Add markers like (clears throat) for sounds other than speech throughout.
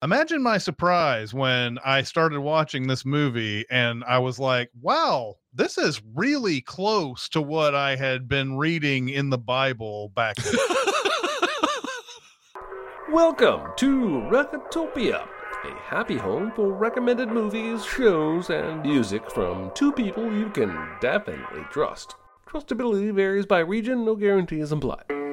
Imagine my surprise when I started watching this movie and I was like, wow, this is really close to what I had been reading in the Bible back then. (laughs) Welcome to Recotopia, a happy home for recommended movies, shows, and music from two people you can definitely trust. Trustability varies by region, no guarantees implied.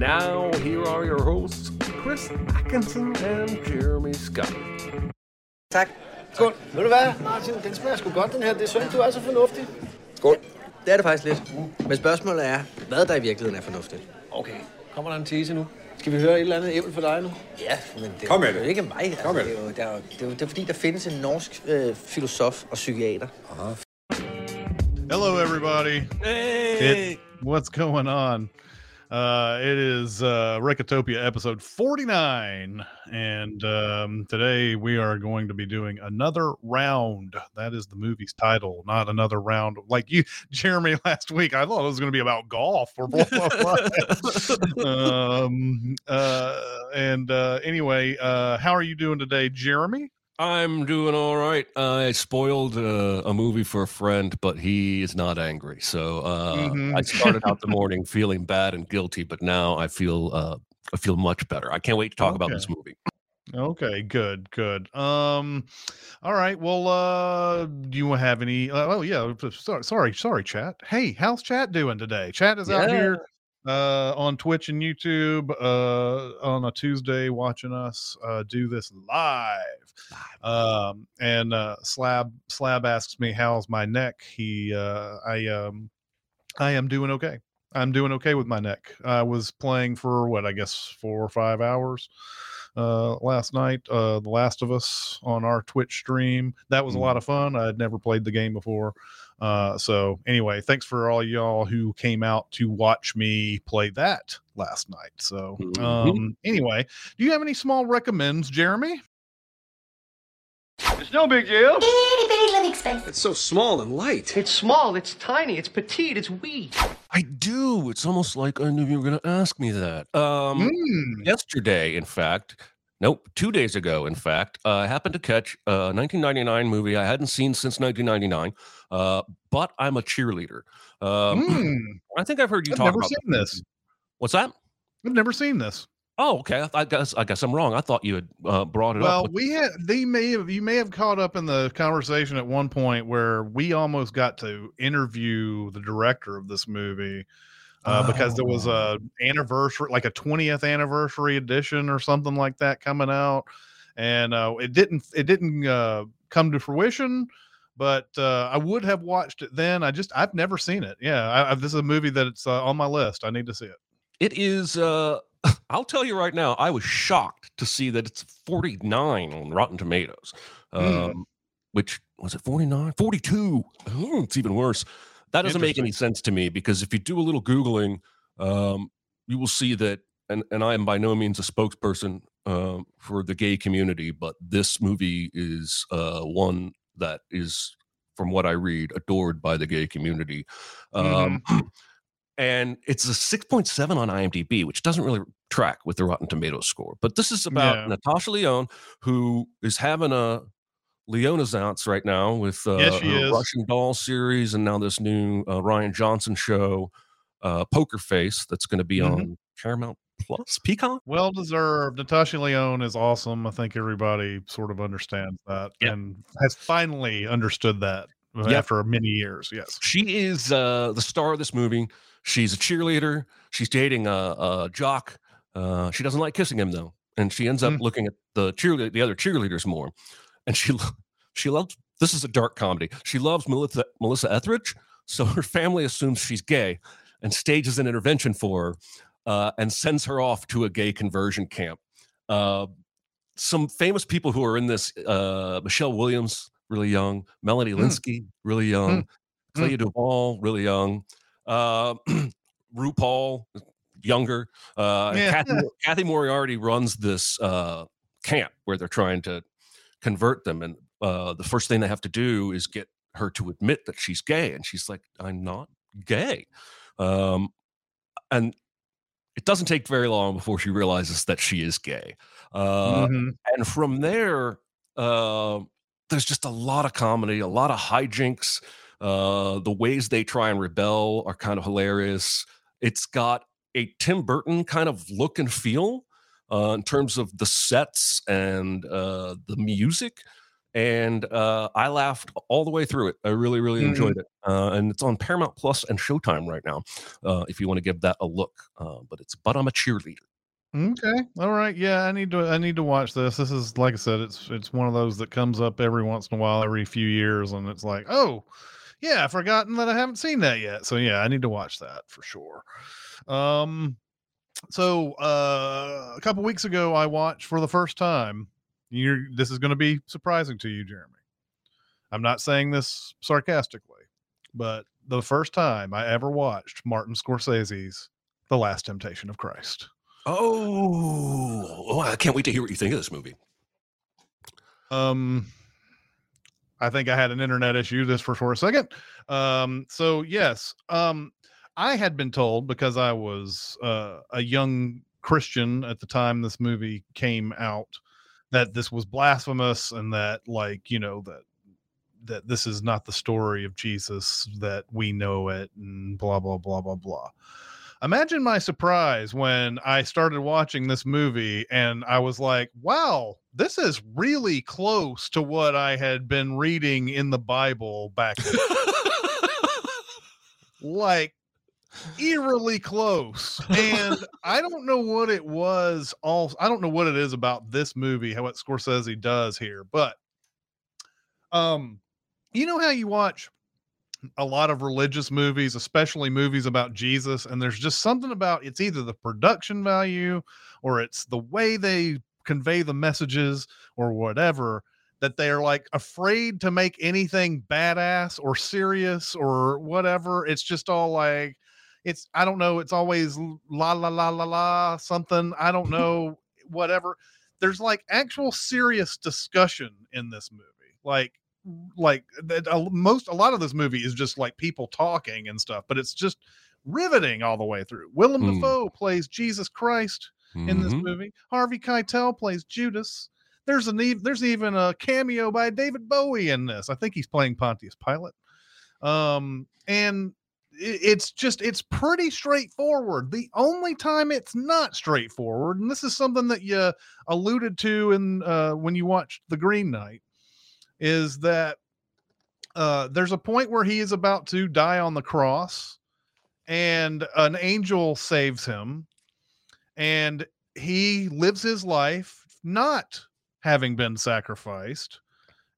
Now, here are your hosts, Chris Atkinson and Jeremy Scott. Tak. Skål. Ved du hvad, Martin, den smager sgu godt, den her. Det er synd, du er så fornuftig. Skål. Det er det faktisk lidt. Men spørgsmålet er, hvad der i virkeligheden er fornuftigt. Okay, kommer der en tese nu? Skal vi høre et eller andet æble for dig nu? Ja, men det, Kom med det er jo ikke mig. Altså, Kom med det. Er jo, det, er jo, det, er jo, det er fordi, der findes en norsk øh, filosof og psykiater. Hello, everybody. Hey! It, what's going on? Uh, it is uh, Recotopia episode 49. And um, today we are going to be doing another round. That is the movie's title, not another round. Like you, (laughs) Jeremy, last week, I thought it was going to be about golf or blah, blah, blah. (laughs) um, uh, and uh, anyway, uh, how are you doing today, Jeremy? I'm doing all right. I spoiled uh, a movie for a friend, but he is not angry. So uh, Mhm. I started out the (laughs) morning feeling bad and guilty, but now I feel uh, I feel much better. I can't wait to talk about this movie. Okay, good, good. Um, all right. Well, uh, do you have any? Uh, oh, yeah. Sorry, sorry, sorry, chat. Hey, how's chat doing today? Chat is out here uh on Twitch and YouTube uh on a Tuesday watching us uh do this live. Um and uh Slab Slab asks me how's my neck. He uh I um I am doing okay. I'm doing okay with my neck. I was playing for what I guess 4 or 5 hours uh last night uh the last of us on our twitch stream that was a lot of fun i'd never played the game before uh so anyway thanks for all y'all who came out to watch me play that last night so Mhm. um anyway do you have any small recommends jeremy It's no big deal. Itty bitty living space. It's so small and light. It's small, it's tiny, it's petite, it's wee. I do. It's almost like I knew you were going to ask me that. Um, Mm, yesterday, in fact, nope, two days ago, in fact, uh, I happened to catch a 1999 movie I hadn't seen since 1999. Uh, but I'm a cheerleader. Um, mm. (clears throat) I think I've heard you I've talk never about seen this. What's that? i've never seen this Oh, okay. I, guess I guess I'm wrong. I thought you had uh, brought it well up. Well, we had they may have you may have caught up in the conversation at one point where we almost got to interview the director of this movie uh, because there was Oh. a anniversary like a 20th anniversary edition or something like that coming out and uh, it didn't it didn't uh, come to fruition but uh, i would have watched it then i just i've never seen it yeah I, I, this is a movie that it's uh, on my list i need to see it It is. Uh, (laughs) I'll tell you right now. I was shocked to see that it's 49 on Rotten Tomatoes. Um, Hmm. Which was it 49? 42. Oh, it's even worse. That doesn't make any sense to me because if you do a little googling, um, you will see that. And and I am by no means a spokesperson um, for the gay community, but this movie is uh, one that is, from what I read, adored by the gay community. Um, (clears throat) and it's a 6.7 on IMDb, which doesn't really track with the Rotten Tomatoes score. But this is about Yeah. Natasha Lyonne, who is having a Leonaissance right now with uh, Yes, her. Russian Doll series and now this new uh, Rian Johnson show, uh, Poker Face, that's going to be Mhm. on Paramount Plus, Peacock. Well deserved. Natasha Lyonne is awesome. I think everybody sort of understands that Yep. and has finally understood that uh, Yep. after many years. Yes. She is uh, the star of this movie. She's a cheerleader. She's dating a, a jock. Uh, she doesn't like kissing him though, and she ends up Mm. looking at the cheerleader, the other cheerleaders more. And she she loves. This is a dark comedy. She loves Melissa Melissa Etheridge, so her family assumes she's gay and stages an intervention for her uh, and sends her off to a gay conversion camp. Uh, some famous people who are in this: uh, Michelle Williams, really young; Melanie Hmm. Lynskey, really young; Clea DuVall, really young; uh, (clears throat) RuPaul, younger. Uh, Yeah. Cathy, Cathy Moriarty runs this uh, camp where they're trying to convert them, and uh, the first thing they have to do is get her to admit that she's gay, and she's like, "I'm not gay," um, and it doesn't take very long before she realizes that she is gay, uh, mm-hmm. and from there, uh, there's just a lot of comedy, a lot of hijinks. Uh, the ways they try and rebel are kind of hilarious. It's got a Tim Burton kind of look and feel uh, in terms of the sets and uh, the music. And uh, I laughed all the way through it. I really, really mm-hmm. enjoyed it. Uh, and it's on Paramount Plus and Showtime right now, uh, if you want to give that a look. Uh, but it's But I'm a Cheerleader. Okay. All right. Yeah, I need to I need to watch this. This is like I said, it's it's one of those that comes up every once in a while, every few years, and it's like, oh, yeah, I've forgotten that I haven't seen that yet. So yeah, I need to watch that for sure. Um so uh a couple weeks ago I watched for the first time. You're this is gonna be surprising to you, Jeremy. I'm not saying this sarcastically, but the first time I ever watched Martin Scorsese's The Last Temptation of Christ. Oh, oh, I can't wait to hear what you think of this movie. Um, I think I had an internet issue this for for a second. Um, so yes, um, I had been told because I was uh, a young Christian at the time this movie came out that this was blasphemous and that like you know that that this is not the story of Jesus that we know it and blah blah blah blah blah. Imagine my surprise when I started watching this movie and I was like, wow, this is really close to what I had been reading in the Bible back then. (laughs) like eerily close. And I don't know what it was all I don't know what it is about this movie, how what Scorsese does here, but um you know how you watch a lot of religious movies, especially movies about Jesus, and there's just something about it's either the production value or it's the way they convey the messages or whatever that they are like afraid to make anything badass or serious or whatever. It's just all like it's I don't know, it's always la la la la la something. I don't (laughs) know, whatever. There's like actual serious discussion in this movie. Like like that most a lot of this movie is just like people talking and stuff but it's just riveting all the way through willem mm. dafoe plays jesus christ mm-hmm. in this mm-hmm. movie harvey keitel plays judas there's an even there's even a cameo by david bowie in this i think he's playing pontius pilate um and it's just it's pretty straightforward the only time it's not straightforward and this is something that you alluded to in uh when you watched the green knight is that uh, there's a point where he is about to die on the cross, and an angel saves him, and he lives his life not having been sacrificed.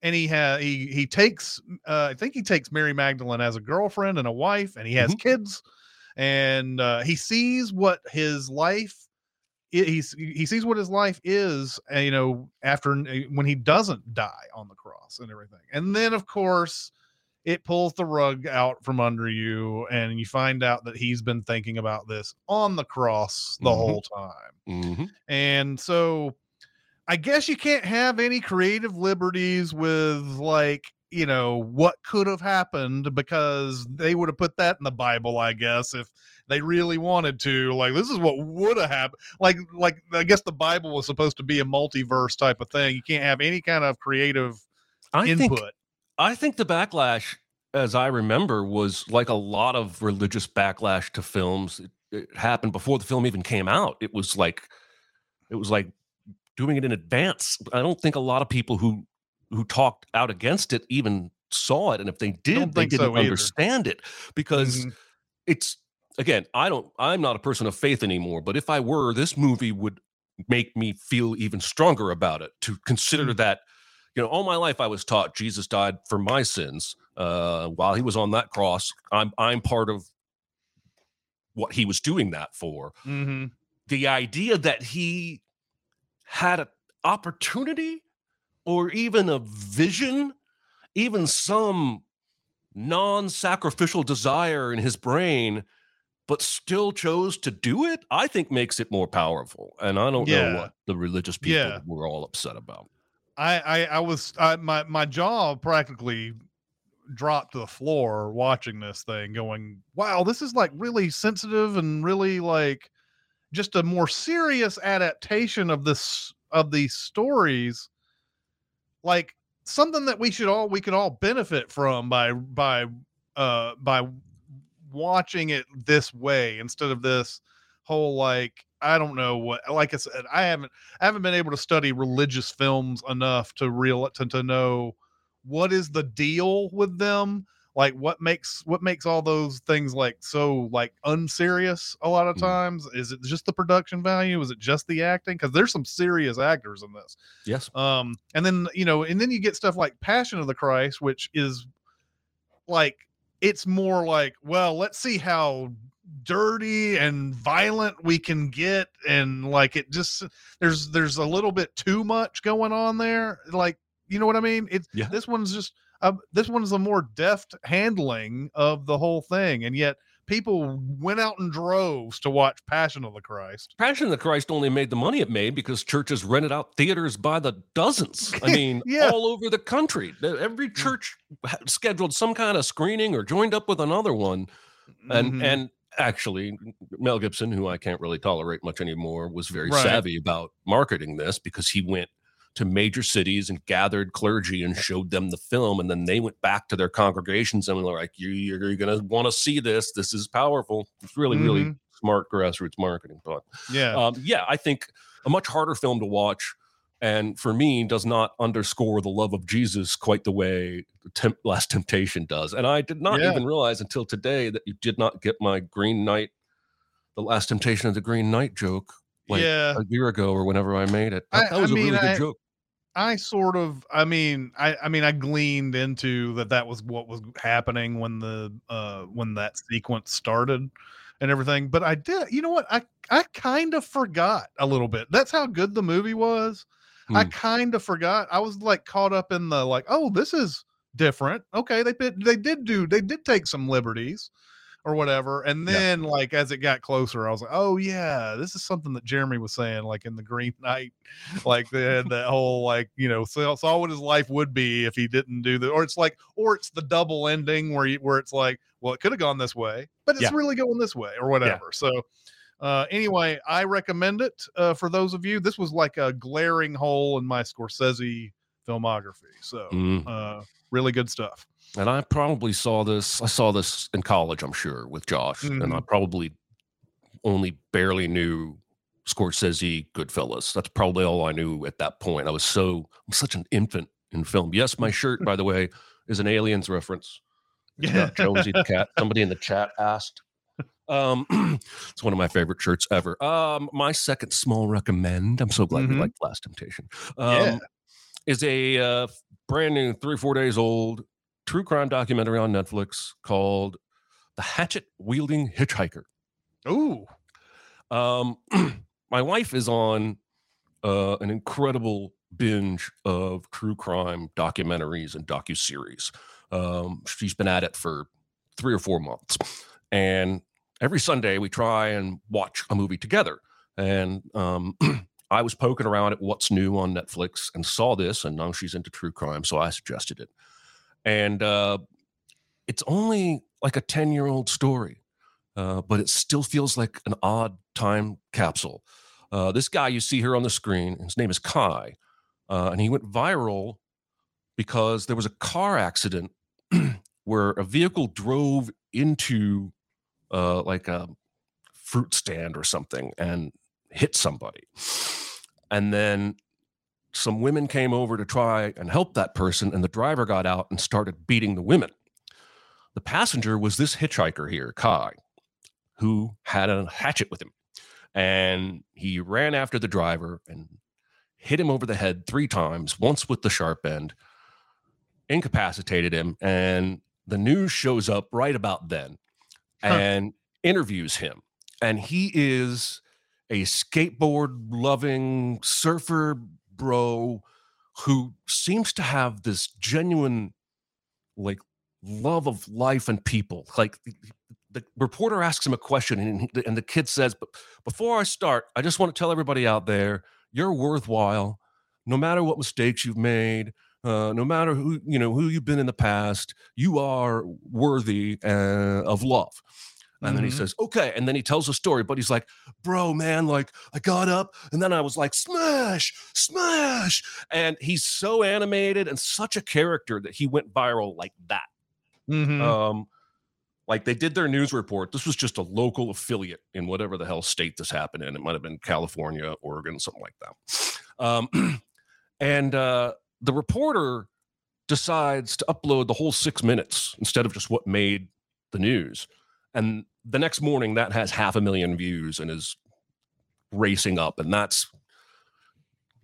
And he has he he takes uh, I think he takes Mary Magdalene as a girlfriend and a wife, and he has mm-hmm. kids, and uh, he sees what his life he's he sees what his life is uh, you know after uh, when he doesn't die on the cross and everything and then of course it pulls the rug out from under you and you find out that he's been thinking about this on the cross the mm-hmm. whole time mm-hmm. and so i guess you can't have any creative liberties with like you know what could have happened because they would have put that in the bible i guess if they really wanted to like this is what would have happened like like i guess the bible was supposed to be a multiverse type of thing. You can't have any kind of creative I input. Think, i think the backlash as i remember was like a lot of religious backlash to films. It, it happened before the film even came out. It was like it was like doing it in advance i don't think a lot of people who who talked out against it even saw it and if they did they didn't so understand it because mm-hmm. it's again, I don't I'm not a person of faith anymore, but if I were, this movie would make me feel even stronger about it to consider mm. that you know all my life i was taught jesus died for my sins uh while he was on that cross i'm i'm part of what he was doing that for mm-hmm. the idea that he had an opportunity or even a vision even some non-sacrificial desire in his brain but still chose to do it, I think makes it more powerful. And I don't yeah. know what the religious people yeah. were all upset about. I, I, I was, I, my, my jaw practically dropped to the floor watching this thing, going, "Wow, this is like really sensitive and really like just a more serious adaptation of this of these stories." Like something that we should all we could all benefit from by by uh by watching it this way instead of this whole like I don't know what like I said I haven't I haven't been able to study religious films enough to real to, to know what is the deal with them like what makes what makes all those things like so like unserious a lot of Mm. times is it just the production value is it just the acting because there's some serious actors in this Yes. um and then you know and then you get stuff like passion of the christ which is like it's more like well let's see how dirty and violent we can get and like it just there's there's a little bit too much going on there like you know what i mean it's Yeah. this one's just uh, this one's a more deft handling of the whole thing and yet people went out in droves to watch passion of the christ Passion of the Christ only made the money it made because churches rented out theaters by the dozens. I (laughs) mean, Yeah. all over the country. Every church scheduled some kind of screening or joined up with another one. And Mhm. and actually, Mel Gibson, who I can't really tolerate much anymore, was very Right. savvy about marketing this because he went to major cities and gathered clergy and showed them the film, and then they went back to their congregations and were like, "You, you're going to want to see this. This is powerful." It's really, really Mhm. smart grassroots marketing. But yeah um, yeah, I think a much harder film to watch, and for me, does not underscore the love of Jesus quite the way Temp- Last Temptation does. And I did not Yeah. even realize until today that you did not get my Green Knight, the Last Temptation of the Green Knight joke, like yeah a year ago or whenever I made it. That, I- that was I a mean, really good I- joke. I sort of, I mean, I, I mean, I gleaned into that that was what was happening when the, uh, when that sequence started and everything. But I did, you know what? I, I kind of forgot a little bit. That's how good the movie was. I Hmm. kind of forgot. I was like caught up in the like, oh, this is different. Okay, they did, they did do, they did take some liberties or whatever. And Yeah. then like as it got closer, I was like, oh yeah, this is something that Jeremy was saying, like in the Green (laughs) Knight like had that whole like you know saw, saw what his life would be if he didn't do the or it's like or it's the double ending where you, where it's like well it could have gone this way but it's Yeah. really going this way or whatever so uh anyway i recommend it uh for those of you this was like a glaring hole in my scorsese filmography so Mm. uh really good stuff And I probably saw this. I saw this in college, I'm sure, with Josh, and I Mhm. probably only barely knew Scorsese, Goodfellas. That's probably all I knew at that point. I was so I'm such an infant in film. Yes, my shirt, by the way, is an Aliens reference. It's Jonesy the cat. (laughs) Somebody in the chat asked. Um, (clears throat) it's one of my favorite shirts ever. Um, my second small recommend. I'm so glad Mhm. you liked Last Temptation. Um, Yeah. Is a uh, brand new three or four days old true crime documentary on Netflix called "The Hatchet Wielding Hitchhiker." Ooh. Um, (clears throat) my wife is on uh, an incredible binge of true crime documentaries and docu series. Um, she's been at it for three or four months, and every Sunday we try and watch a movie together. And um, (clears throat) I was poking around at what's new on Netflix and saw this, and now she's into true crime, so I suggested it. And uh, it's only like a ten-year-old story uh, but it still feels like an odd time capsule. Uh, this guy you see here on the screen, his name is Kai, uh, and he went viral because there was a car accident (clears throat) where a vehicle drove into uh, like a fruit stand or something and hit somebody. And then some women came over to try and help that person, and the driver got out and started beating the women. The passenger was this hitchhiker here, Kai who had a hatchet with him. And he ran after the driver and hit him over the head three times, once with the sharp end, incapacitated him. And the news shows up right about then Huh. and interviews him. And he is a skateboard loving surfer bro who seems to have this genuine, like, love of life and people. Like, the reporter asks him a question and, and the kid says but before i start i just want to tell everybody out there you're worthwhile no matter what mistakes you've made, uh, no matter who you know who you've been in the past, you are worthy uh, of love. And mm-hmm. then he mm-hmm. says, okay. And then he tells a story, but he's like, bro, man, like I got up and then I was like, smash, smash. And he's so animated and such a character that he went viral like that. Mm-hmm. Um, like they did their news report. This was just a local affiliate in whatever the hell state this happened in. It might have been California, Oregon, something like that. Um, (clears throat) and uh, the reporter decides to upload the whole six minutes instead of just what made the news. And the next morning, that has half a million views and is racing up. And that's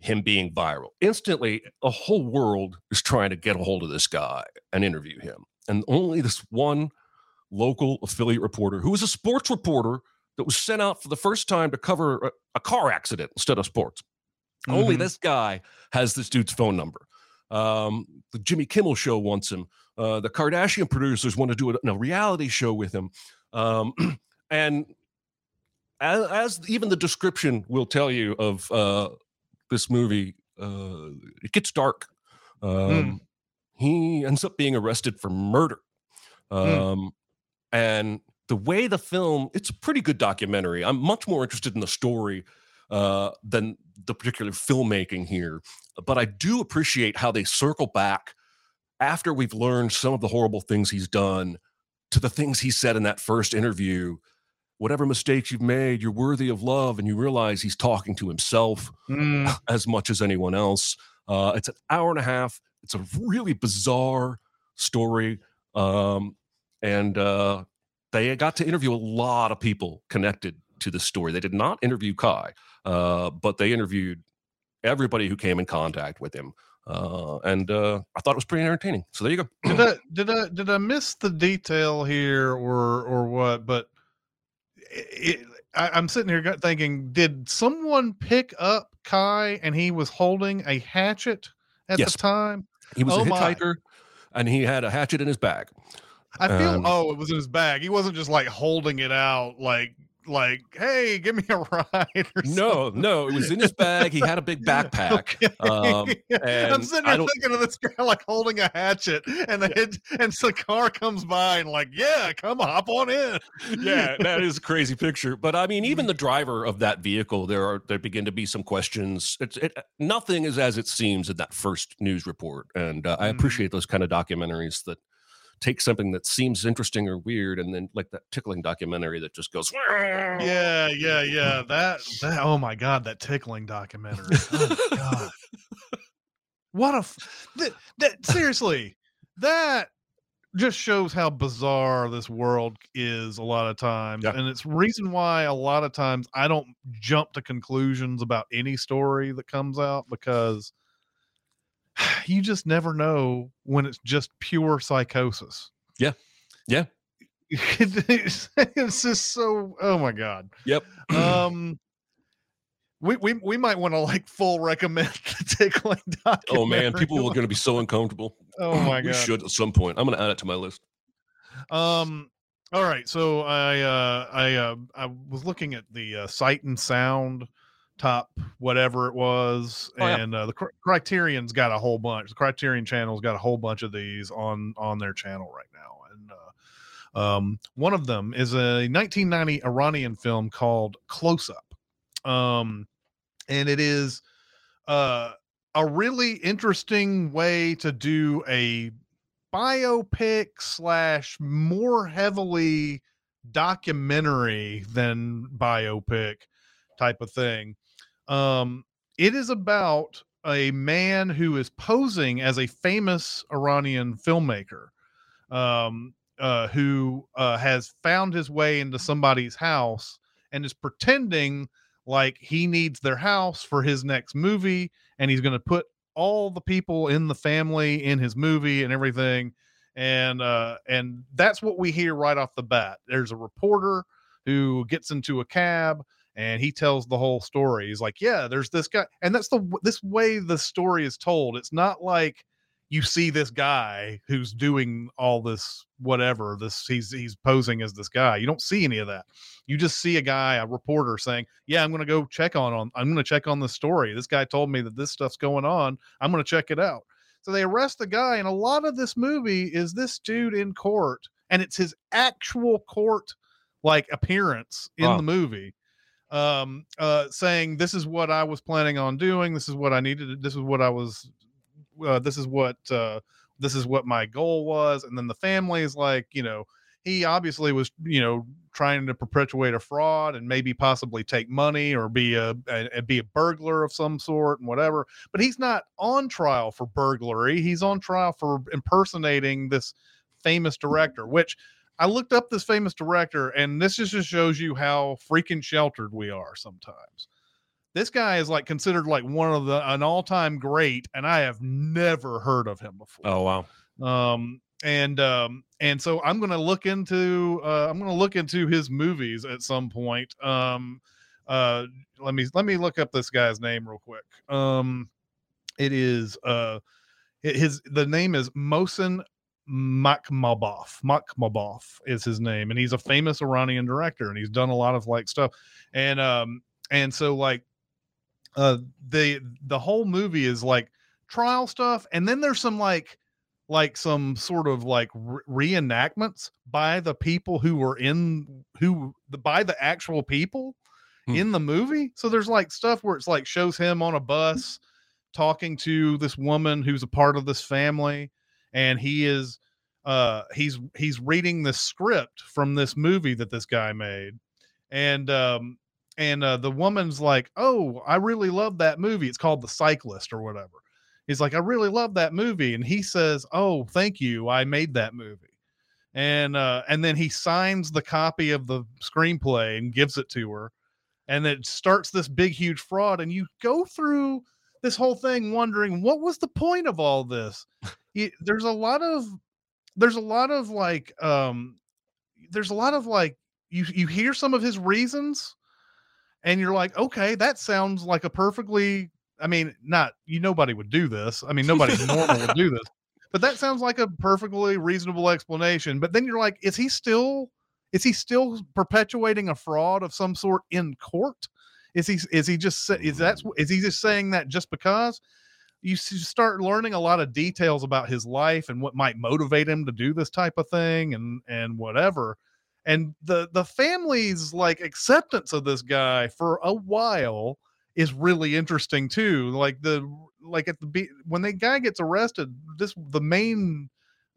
him being viral. Instantly, a whole world is trying to get a hold of this guy and interview him. And only this one local affiliate reporter, who was a sports reporter that was sent out for the first time to cover a, a car accident instead of sports. Mm-hmm. Only this guy has this dude's phone number. Um, the Jimmy Kimmel show wants him. Uh, the Kardashian producers want to do a, a reality show with him. Um, (clears throat) and as, as, even the description will tell you of uh, this movie, uh, it gets dark. Um, mm. He ends up being arrested for murder. Hmm. Um, mm. And the way the film, it's a pretty good documentary. I'm much more interested in the story uh, than the particular filmmaking here. But I do appreciate how they circle back after we've learned some of the horrible things he's done to the things he said in that first interview. Whatever mistakes you've made, you're worthy of love. And you realize he's talking to himself mm. (laughs) as much as anyone else. Uh, it's an hour and a half. It's a really bizarre story. Um, and uh, they got to interview a lot of people connected to the story. They did not interview Kai, uh, but they interviewed everybody who came in contact with him. Uh, and uh, I thought it was pretty entertaining. So there you go. did I did I did I miss the detail here or or what? But it, I, I'm sitting here thinking, did someone pick up Kai and he was holding a hatchet at yes. the time? He was oh a hitchhiker, my. and he had a hatchet in his bag. I feel. Um, oh, it was in his bag. He wasn't just like holding it out, like like, "Hey, give me a (laughs) ride." no, no, it was in his bag. He had a big (laughs) backpack. Okay. Um, (laughs) I'm sitting here thinking of this guy like holding a hatchet, and the yeah. and so the car comes by and like, "Yeah, come hop on in." yeah, that is a crazy picture. But I mean, even the driver of that vehicle, there are there begin to be some questions. It's it, nothing is as it seems in that first news report, and uh, I mm-hmm. appreciate those kind of documentaries that take something that seems interesting or weird and then like that tickling documentary that just goes yeah yeah yeah. That that oh my god that tickling documentary. Oh god. What a that, that seriously that just shows how bizarre this world is a lot of times yeah. and it's reason why a lot of times i don't jump to conclusions about any story that comes out because (sighs) you just never know when it's just pure psychosis. Yeah. Yeah. (laughs) it's, it's just so oh my god. Yep. (clears throat) Um we, we we might want to like full recommend (laughs) the tickling Oh man, people are going to be so uncomfortable. (laughs) Oh my (clears throat) god, we should at some point. I'm going to add it to my list. Um, all right. So I uh I uh I was looking at the uh, Sight and Sound top whatever it was oh, and yeah. uh, the criterion's got a whole bunch the criterion channel's got a whole bunch of these on on their channel right now and uh, um, one of them is a 1990 iranian film called close up um, and it is uh, a really interesting way to do a biopic slash more heavily documentary than biopic type of thing um, it is about a man who is posing as a famous Iranian filmmaker um, uh, who uh, has found his way into somebody's house and is pretending like he needs their house for his next movie and he's going to put all the people in the family in his movie and everything and uh and that's what we hear right off the bat. There's a reporter who gets into a cab and he tells the whole story. He's like, "Yeah, there's this guy," and that's the this way the story is told. It's not like you see this guy who's doing all this whatever this he's he's posing as this guy. You don't see any of that. You just see a guy a reporter saying yeah i'm going to go check on on i'm going to check on the story. This guy told me that this stuff's going on. I'm going to check it out. So they arrest the guy and a lot of this movie is this dude in court and it's his actual court like appearance in the movie um uh saying this is what i was planning on doing. This is what i needed this is what i was uh, this is what uh, this is what my goal was. And then the family is like you know he obviously was you know trying to perpetuate a fraud and maybe possibly take money or be a, a, be a burglar of some sort and whatever. But he's not on trial for burglary. He's on trial for impersonating this famous director which i looked up this famous director and this just shows you how freaking sheltered we are sometimes. This guy is like considered like one of the an all-time great and i have never heard of him before. Oh wow. Um and um and so i'm gonna look into uh i'm gonna look into his movies at some point. Um uh let me let me look up this guy's name real quick. Um it is uh his the name is Mohsen Makhmalbaf. Makhmalbaf is his name, and he's a famous Iranian director, and he's done a lot of like stuff. And um, and so like uh the the whole movie is like trial stuff and then there's some like like some sort of like re- reenactments by the people who were in who the by the actual people hmm. in the movie so there's like stuff where it's like shows him on a bus talking to this woman who's a part of this family and he is uh he's he's reading the script from this movie that this guy made and um and uh, the woman's like, "Oh, I really love that movie. It's called The Cyclist or whatever." He's like, "I really love that movie," and he says, "Oh, thank you. I made that movie." And uh, and then he signs the copy of the screenplay and gives it to her, and it starts this big huge fraud. And you go through this whole thing wondering what was the point of all this. There's a lot of there's a lot of like um there's a lot of like you you hear some of his reasons and you're like, okay, that sounds like a perfectly, I mean, not you, nobody would do this. I mean, nobody normal would do this, but that sounds like a perfectly reasonable explanation. But then you're like, is he still, is he still perpetuating a fraud of some sort in court? Is he, is he just, is that, is he just saying that just because? You start learning a lot of details about his life and what might motivate him to do this type of thing and and whatever and the the family's like acceptance of this guy for a while is really interesting too like the like at the when the guy gets arrested this the main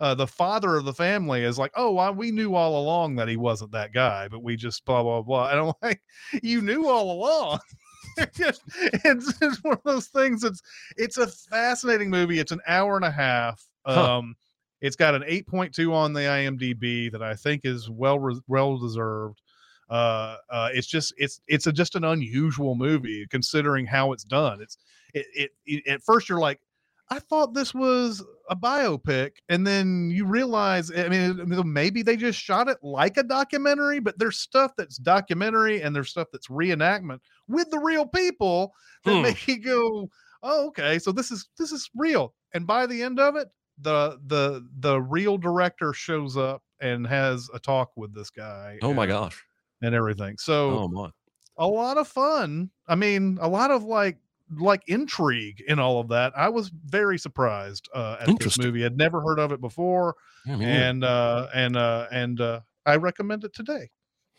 uh, the father of the family is like, oh, well, we knew all along that he wasn't that guy, but we just blah blah blah. And (laughs) I'm like, you knew all along. (laughs) it's, it's one of those things. It's it's a fascinating movie. It's an hour and a half. Huh. Um, it's got an 8.2 on the IMDb that I think is well well deserved. Uh, uh, it's just it's it's a, just an unusual movie considering how it's done. It's it, it, it at first you're like, I thought this was a biopic, and then you realize, I mean, maybe they just shot it like a documentary, but there's stuff that's documentary and there's stuff that's reenactment with the real people that hmm. make you go, oh, okay, so this is this is real. And by the end of it, the the the real director shows up and has a talk with this guy. Oh my gosh. And everything. So oh my. a lot of fun. I mean, a lot of like like intrigue in all of that. I was very surprised uh, at this movie. I'd never heard of it before, yeah, and uh, and uh, and uh, I recommend it today.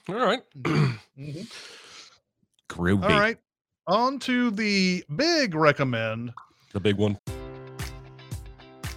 All right. mm-hmm. All right. On to the big recommend. The big one.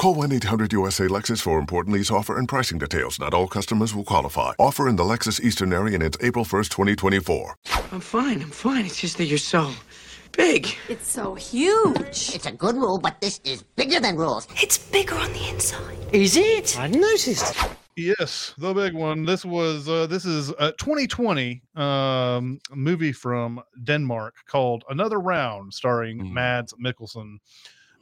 Call 1-800-USA-LEXUS for important lease offer and pricing details. Not all customers will qualify. Offer in the Lexus Eastern area and it's April 1st, 2024. I'm fine, I'm fine. It's just that you're so big. It's so huge. It's a good rule, but this is bigger than rules. It's bigger on the inside. Is it? I noticed. Yes, the big one. This was uh, this is a 2020 um, movie from Denmark called Another Round, starring mm. Mads Mikkelsen.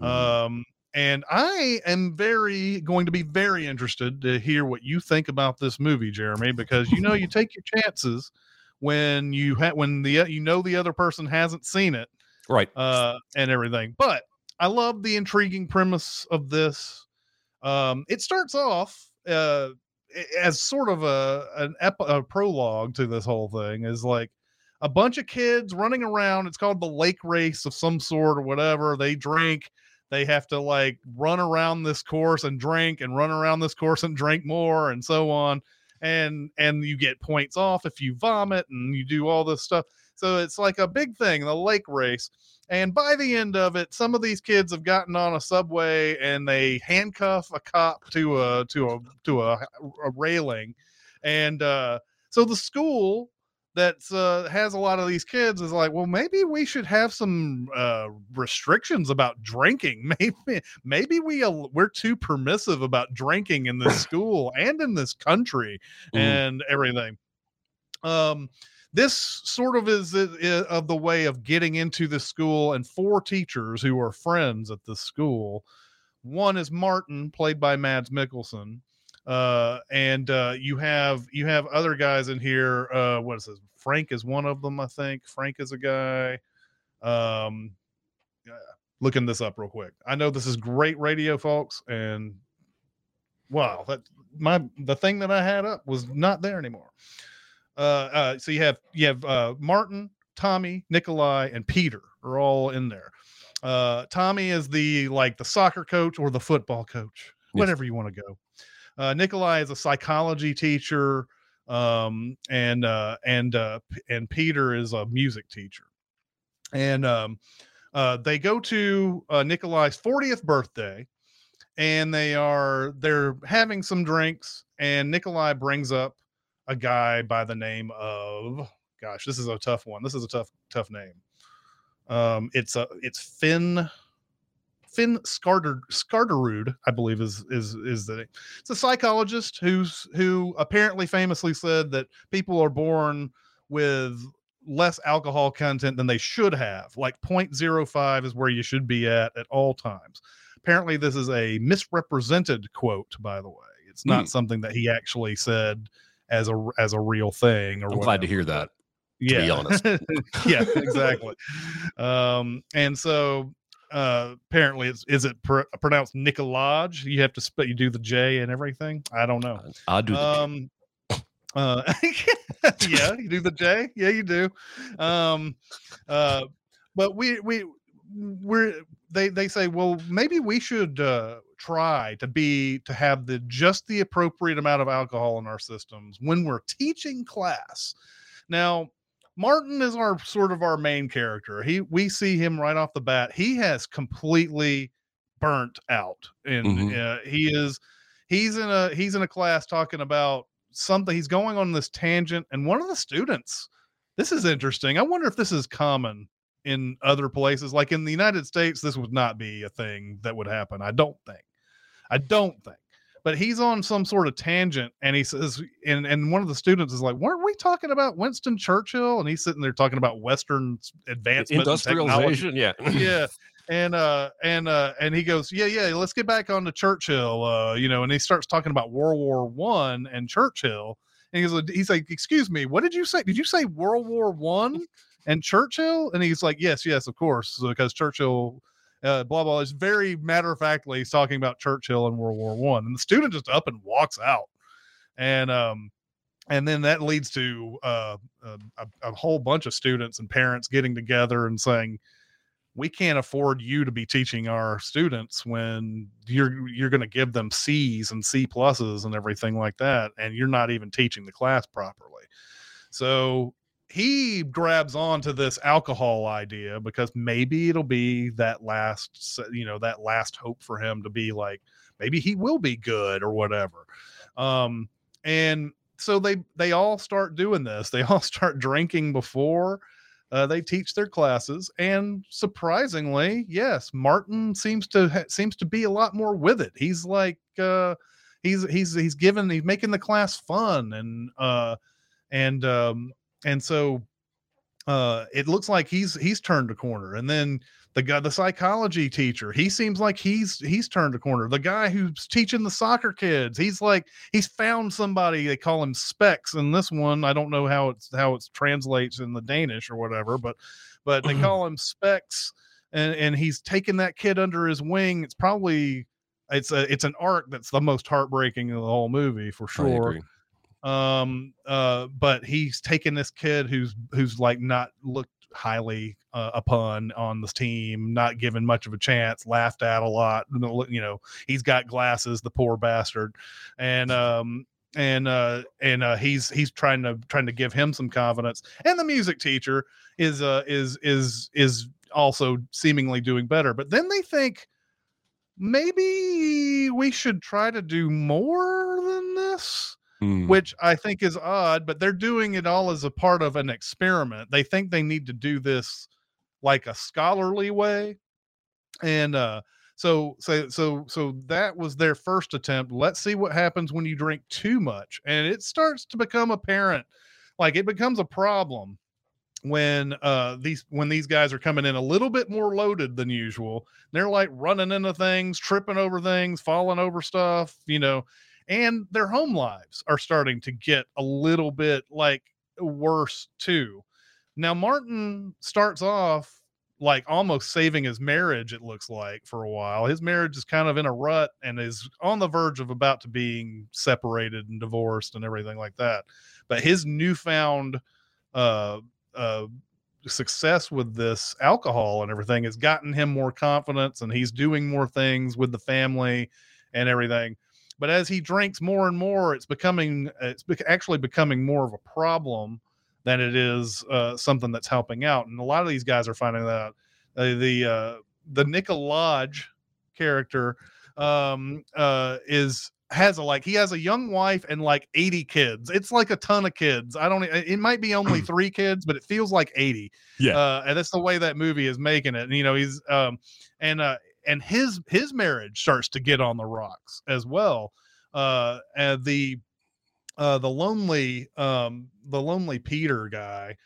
Mm. Um, and I am very going to be very interested to hear what you think about this movie, Jeremy, because you know you (laughs) take your chances when you ha- when the you know the other person hasn't seen it, right? Uh, and everything. But I love the intriguing premise of this. Um, it starts off uh, as sort of a an ep- a prologue to this whole thing. Is like a bunch of kids running around. It's called the lake race of some sort or whatever. They drink they have to like run around this course and drink and run around this course and drink more and so on and and you get points off if you vomit and you do all this stuff. So it's like a big thing the lake race and by the end of it some of these kids have gotten on a subway and they handcuff a cop to a to a to a, a railing and uh so the school that uh, has a lot of these kids is like, well, maybe we should have some uh, restrictions about drinking. (laughs) Maybe maybe we uh, we're too permissive about drinking in this (laughs) school and in this country mm. and everything. Um, this sort of is, is, is of the way of getting into the school, and four teachers who are friends at the school. One is Martin, played by Mads Mikkelsen uh, and uh, you have you have other guys in here. Uh, what is this? Frank is one of them, I think. Frank is a guy. Um, looking this up real quick. I know this is great radio, folks, and wow, that my the thing that I had up was not there anymore. Uh, uh, so you have you have uh, Martin, Tommy, Nikolai, and Peter are all in there. Uh, Tommy is the like the soccer coach or the football coach, whatever you want to go. Uh, Nikolai is a psychology teacher, um, and uh, and uh, and Peter is a music teacher, and um, uh, they go to uh, Nikolai's 40th birthday, and they are they're having some drinks, and Nikolai brings up a guy by the name of gosh, this is a tough one. This is a tough tough name. Um, it's a it's Finn Finn Skarder, Skarderud, I believe is is is the name. it's a psychologist who's who apparently famously said that people are born with less alcohol content than they should have. Like 0.05 is where you should be at at all times. Apparently, this is a misrepresented quote, by the way. It's not mm. something that he actually said as a as a real thing. Or I'm whatever. glad to hear that. Yeah, to be honest. (laughs) yeah, exactly. um, and so uh apparently it's is it pr- pronounced Nicolaj? You have to spell you do the J and everything. I don't know. I'll do the um uh (laughs) yeah, you do the J. Yeah, you do. Um uh but we we we're they they say well maybe we should uh try to be to have the just the appropriate amount of alcohol in our systems when we're teaching class now Martin is our sort of our main character. He we see him right off the bat. He has completely burnt out, and mm-hmm. uh, he is he's in a he's in a class talking about something. He's going on this tangent, and one of the students. This is interesting. I wonder if this is common in other places. Like in the United States, this would not be a thing that would happen. I don't think. I don't think but he's on some sort of tangent and he says and and one of the students is like weren't we talking about winston churchill? And he's sitting there talking about western advancement industrialization yeah. Yeah. (laughs) And uh and uh and he goes yeah yeah let's get back on to churchill uh you know and he starts talking about world war one and churchill. And he's like he's like excuse me what did you say? Did you say world war one and churchill? And he's like yes yes of course because churchill uh, blah blah It's very matter of factly talking about churchill and world war one and the student just up and walks out and um and then that leads to uh, a, a whole bunch of students and parents getting together and saying we can't afford you to be teaching our students when you're you're going to give them C's and C pluses and everything like that, and you're not even teaching the class properly. So he grabs on to this alcohol idea because maybe it'll be that last you know that last hope for him to be like maybe he will be good or whatever um and so they they all start doing this. (laughs) They all start drinking before uh, they teach their classes, and surprisingly, yes, Martin seems to ha- seems to be a lot more with it. He's like uh, he's he's he's giving he's making the class fun and uh, and um, and so uh, it looks like he's he's turned a corner. And then the guy the psychology teacher he seems like he's he's turned a corner. The guy who's teaching the soccer kids he's like he's found somebody they call him specs and this one. I don't know how it's how it translates in the danish or whatever but but they (clears throat) call him specs and and he's taken that kid under his wing. It's probably it's a it's an arc that's the most heartbreaking of the whole movie for sure um uh but he's taken this kid who's who's like not looked highly uh, upon on this team, not given much of a chance, laughed at a lot. You know, he's got glasses, the poor bastard, and um, and uh, and uh, he's he's trying to trying to give him some confidence. And the music teacher is uh, is is is also seemingly doing better. But then they think maybe we should try to do more than this Mm. which I think is odd, but they're doing it all as a part of an experiment. They think they need to do this like a scholarly way. And uh so so so so that was their first attempt. Let's see what happens when you drink too much. And it starts to become apparent like it becomes a problem when uh these when these guys are coming in a little bit more loaded than usual. They're like running into things, tripping over things, falling over stuff, you know, and their home lives are starting to get a little bit like worse too. Now Martin starts off like almost saving his marriage it looks like for a while. His marriage is kind of in a rut and is on the verge of about to being separated and divorced and everything like that. But his newfound uh uh success with this alcohol and everything has gotten him more confidence and he's doing more things with the family and everything but as he drinks more and more it's becoming it's actually becoming more of a problem than it is uh, something that's helping out and a lot of these guys are finding that uh, the uh, the Nicola Lodge character um, uh, is has a like he has a young wife and like 80 kids it's like a ton of kids i don't it might be only (clears throat) three kids but it feels like 80 Yeah. uh and that's the way that movie is making it and you know he's um and uh and his his marriage starts to get on the rocks as well. Uh and the uh the lonely um the lonely peter guy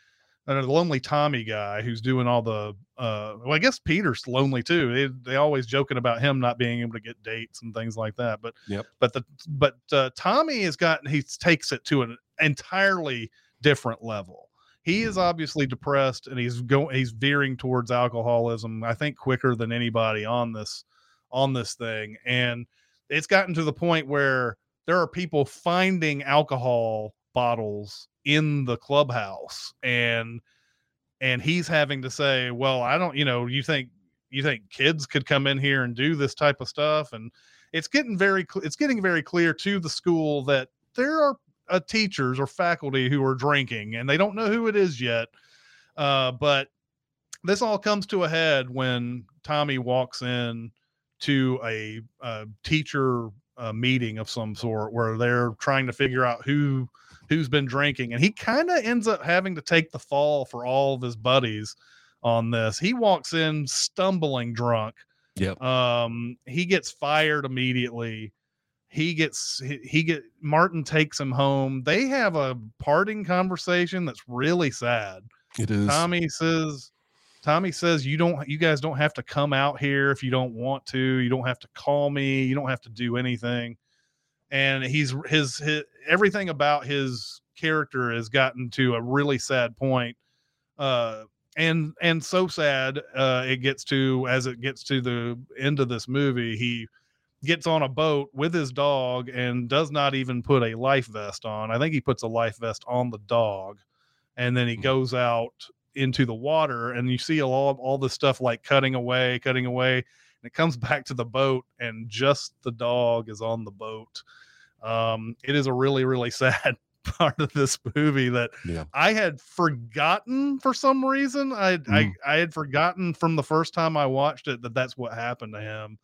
uh, the lonely tommy guy who's doing all the uh well i guess peter's lonely too. They, they always joking about him not being able to get dates and things like that but Yep. but the but uh, tommy has gotten he takes it to an entirely different level he is obviously depressed and he's going he's veering towards alcoholism i think quicker than anybody on this on this thing. And it's gotten to the point where there are people finding alcohol bottles in the clubhouse and and he's having to say well i don't you know you think you think kids could come in here and do this type of stuff? And it's getting very it's getting very clear to the school that there are uh, teachers or faculty who are drinking and they don't know who it is yet uh, but this all comes to a head when tommy walks in to a, uh teacher uh, meeting of some sort where they're trying to figure out who who's been drinking and he kind of ends up having to take the fall for all of his buddies on this he walks in stumbling drunk Yep. um he gets fired immediately he gets he, he get martin takes him home they have a parting conversation that's really sad It is. tommy says Tommy says you don't you guys don't have to come out here if you don't want to. You don't have to call me. You don't have to do anything. And he's his, his everything about his character has gotten to a really sad point. Uh and and so sad uh it gets to as it gets to the end of this movie, he gets on a boat with his dog and does not even put a life vest on. I think he puts a life vest on the dog and then he goes out into the water and you see all all this stuff like cutting away, cutting away, and it comes (laughs) back to the boat and just the dog is on the boat. Um, it is a really really (laughs) sad part of this movie that Yeah. I had forgotten for some reason. I I Mm. I had forgotten from the first time I watched it that that's what happened to him.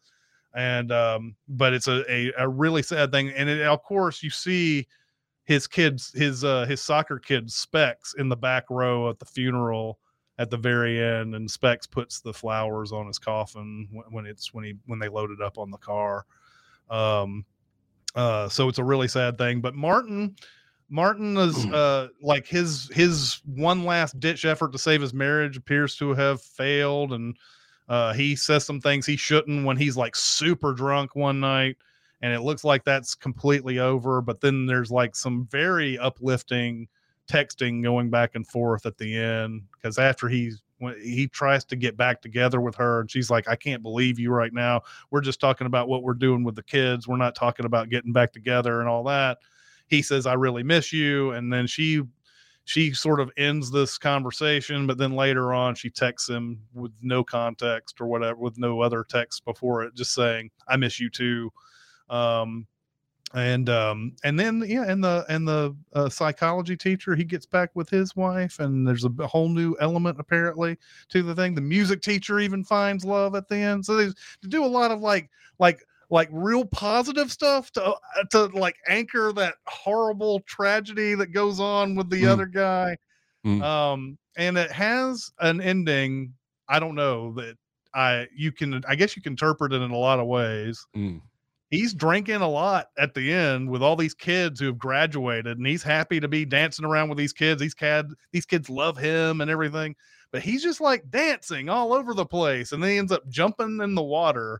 And um, but it's a, a a really sad thing. And it, of course you see his kids, his uh his soccer kid Specs in the back row at the funeral at the very end, and Specs puts the flowers on his coffin when, when it's when he when they load it up on the car. Um uh so it's a really sad thing. But Martin Martin is uh like his his one last ditch effort to save his marriage appears to have failed and uh he says some things he shouldn't when he's like super drunk one night and it looks like that's completely over but then there's like some very uplifting texting going back and forth at the end because after he's when he tries to get back together with her and she's like i can't believe you right now. We're just talking about what we're doing with the kids. We're not talking about getting back together and all that. He says i really miss you and then she she sort of ends this conversation but then later on she texts him with no context or whatever with no other text before it just saying i miss you too. Um and um and then yeah and the and the uh, psychology teacher he gets back with his wife and there's a whole new element apparently to the thing. The music teacher even finds love at the end. So they to do a lot of like like like real positive stuff to uh, to like anchor that horrible tragedy that goes on with the Mm. other guy Mm. um and it has an ending i don't know that i you can i guess you can interpret it in a lot of ways Mm. he's drinking a lot at the end with all these kids who have graduated and he's happy to be dancing around with these kids these cad these kids love him and everything but he's just like dancing all over the place and then he ends up jumping in the water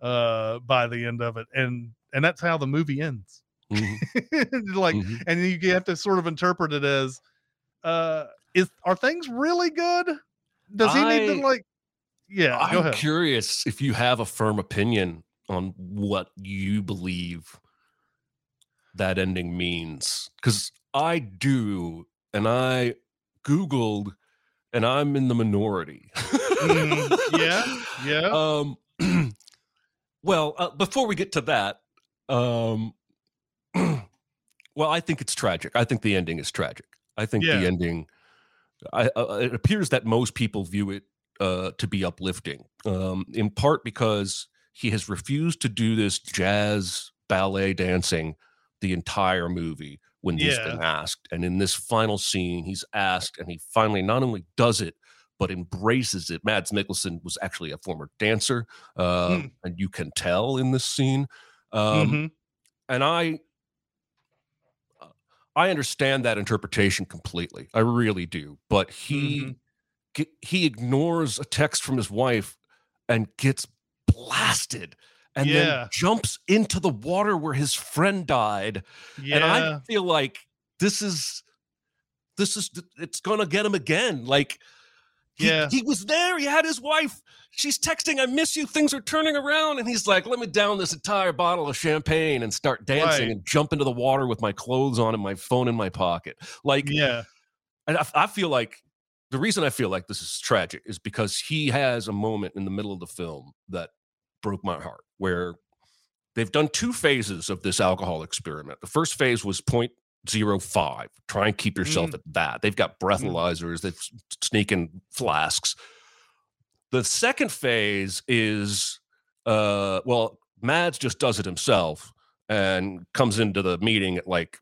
uh by the end of it and and that's how the movie ends Mhm. (laughs) like Mhm. and you have to sort of interpret it as uh is are things really good does he need to like yeah I'm ahead curious if you have a firm opinion on what you believe that ending means. Because I do, and I Googled, and I'm in the minority. Mm, yeah (laughs) yeah Um, well, uh, before we get to that, um, (clears throat) well, I think it's tragic. I think the ending is tragic. I think Yeah. the ending. I, uh, it appears that most people view it uh, to be uplifting, um, in part because he has refused to do this jazz ballet dancing the entire movie when he's been asked. And in this final scene, he's asked, and he finally not only does it, but embraces it. Mads Mikkelsen was actually a former dancer, uh, Mm. and you can tell in this scene. Um, Mhm. And I, uh, I understand that interpretation completely. I really do. But he, Mhm. he ignores a text from his wife and gets blasted, and Yeah. then jumps into the water where his friend died. yeah And I feel like this is this is it's gonna get him again. Like he, Yeah. he was there, he had his wife. She's texting, I miss you, things are turning around. And he's like, Let me down this entire bottle of champagne and start dancing Right. and jump into the water with my clothes on and my phone in my pocket. Like yeah and I, I feel like the reason I feel like this is tragic is because he has a moment in the middle of the film that broke my heart where they've done two phases of this alcohol experiment. The first phase was 0.05, try and keep yourself Mm. at that. They've got breathalyzers, they've sneaking flasks. The second phase is uh well, Mads just does it himself and comes into the meeting at like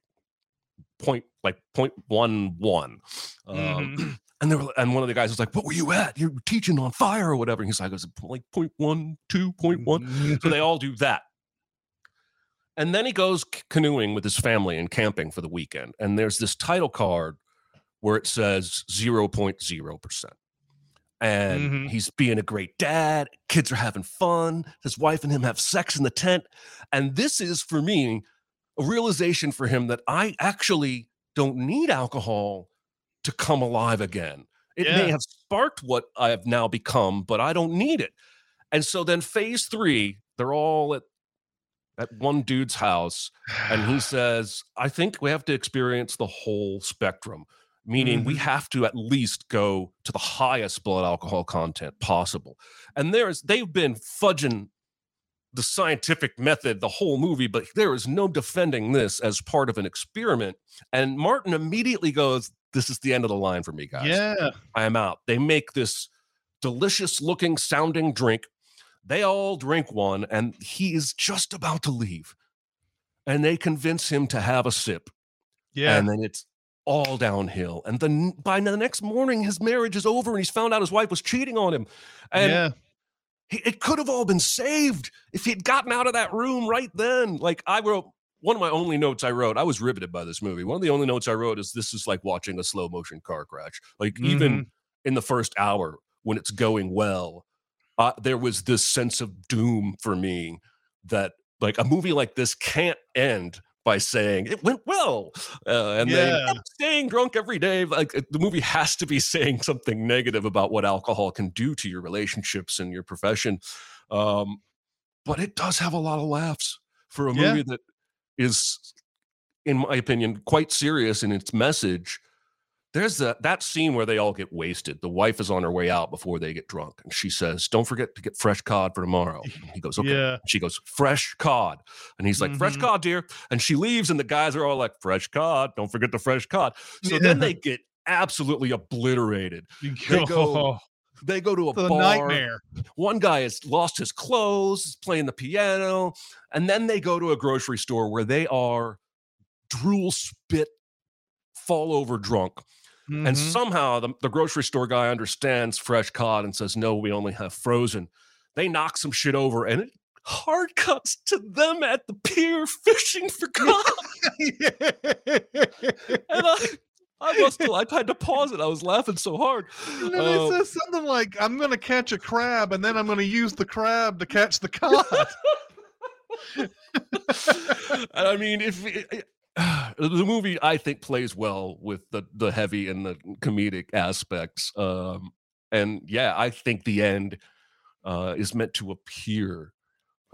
point like point one one. Um, Mhm. (clears throat) and they were, and one of the guys was like, "What were you at? You're teaching on fire or whatever." And he's like, "I was like point one, two, point one." So they all do that. And then he goes canoeing with his family and camping for the weekend. And there's this title card where it says 0.0%. and Mhm. he's being a great dad. Kids are having fun. His wife and him have sex in the tent. And this is for me a realization for him that I actually don't need alcohol to come alive again. It may have sparked what I have now become, but I don't need it. And so then phase three, they're all at at one dude's house, and he (sighs) says, I think we have to experience the whole spectrum, meaning we Mhm. have to at least go to the highest blood alcohol content possible. And there's they've been fudging the scientific method the whole movie, but there is no defending this as part of an experiment. And Martin immediately goes, This is the end of the line for me, guys. Yeah. I am out. They make this delicious looking sounding drink. They all drink one, and he is just about to leave. And they convince him to have a sip. Yeah. And then it's all downhill. And then by the next morning, his marriage is over and he's found out his wife was cheating on him. And yeah. he, it could have all been saved if he'd gotten out of that room right then. Like I wrote one of my only notes I wrote, I was riveted by this movie. One of the only notes I wrote is this is like watching a slow motion car crash. Like even mm-hmm. in the first hour when it's going well, uh, there was this sense of doom for me that like a movie like this can't end by saying it went well uh, and they Yeah. kept staying drunk every day like the movie has to be (laughs) saying something negative about what alcohol can do to your relationships and your profession um, but it does have a lot of laughs for a Yeah. movie that is in my opinion quite serious in its message there's that that scene where they all get wasted. The wife is on her way out before they get drunk, and she says, "Don't forget to get fresh cod for tomorrow." (laughs) And he goes, "Okay." Yeah. She goes, "Fresh cod," and he's like, "Fresh Mhm. cod, dear." And she leaves, and the guys are all like, "Fresh cod, don't forget the fresh cod." So then they get absolutely obliterated. They go, (laughs) they go to a the bar. nightmare. One guy has lost his clothes, is playing the piano, and then they go to a grocery store where they are drool, spit, fall over drunk. And Mhm. somehow the, the grocery store guy understands fresh cod and says, No, we only have frozen. They knock some shit over and it hard (laughs) cuts to them at the pier fishing for (laughs) cod. and I, I must (laughs) have, I had to pause it. I was laughing so hard. And then Um, it says something like, "I'm going to catch a crab, and then I'm going to use the crab to catch the cod." and I mean, if (sighs) the movie, I think, plays well with the the heavy and the comedic aspects, um, and yeah, I think the end uh, is meant to appear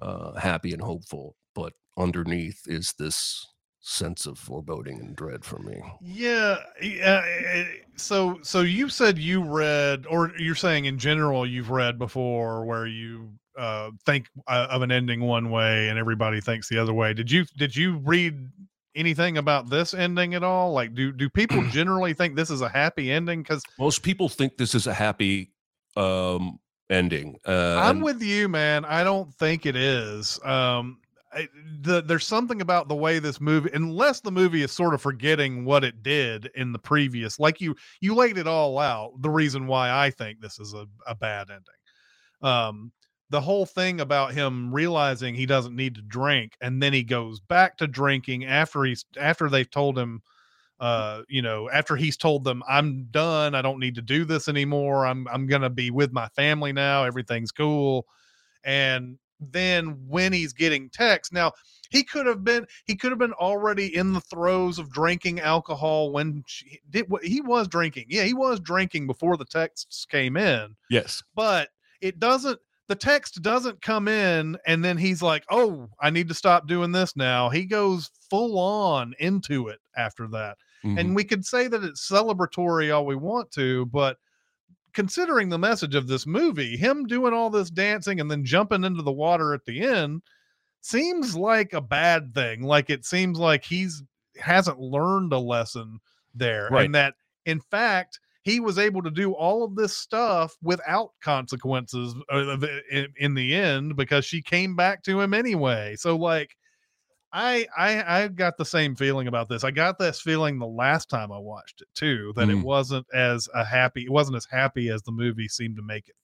uh, happy and hopeful, but underneath is this sense of foreboding and dread for me. yeah, yeah. eh, So, so you said you read, or you're saying in general you've read before, where you uh, think uh, of an ending one way and everybody thinks the other way. Did you did you read anything about this ending at all? Like, do do people (clears throat) generally think this is a happy ending? Because Most people think this is a happy um, ending. Uh, I'm with you, man. I don't think it is. Um, I, the, there's something about the way this movie, unless the movie is sort of forgetting what it did in the previous, like you, you laid it all out. The reason why I think this is a, a bad ending. Um, the whole thing about him realizing he doesn't need to drink, and then he goes back to drinking after he's after they've told him uh you know after he's told them i'm done i don't need to do this anymore i'm i'm gonna be with my family now everything's cool. And then when he's getting text now he could have been he could have been already in the throes of drinking alcohol when she did what he was drinking. Yeah he was drinking before the texts came in yes, but it doesn't the text doesn't come in and then he's like oh i need to stop doing this now he goes full on into it after that Mhm. and we could say that it's celebratory all we want to but considering the message of this movie him doing all this dancing and then jumping into the water at the end seems like a bad thing like it seems like he's hasn't learned a lesson there Right. and that in fact he was able to do all of this stuff without consequences uh, it in, the end because she came back to him anyway so like I I I got the same feeling about this. I got this feeling the last time I watched it too, that it Mm. wasn't as a happy, it wasn't as happy as the movie seemed to make it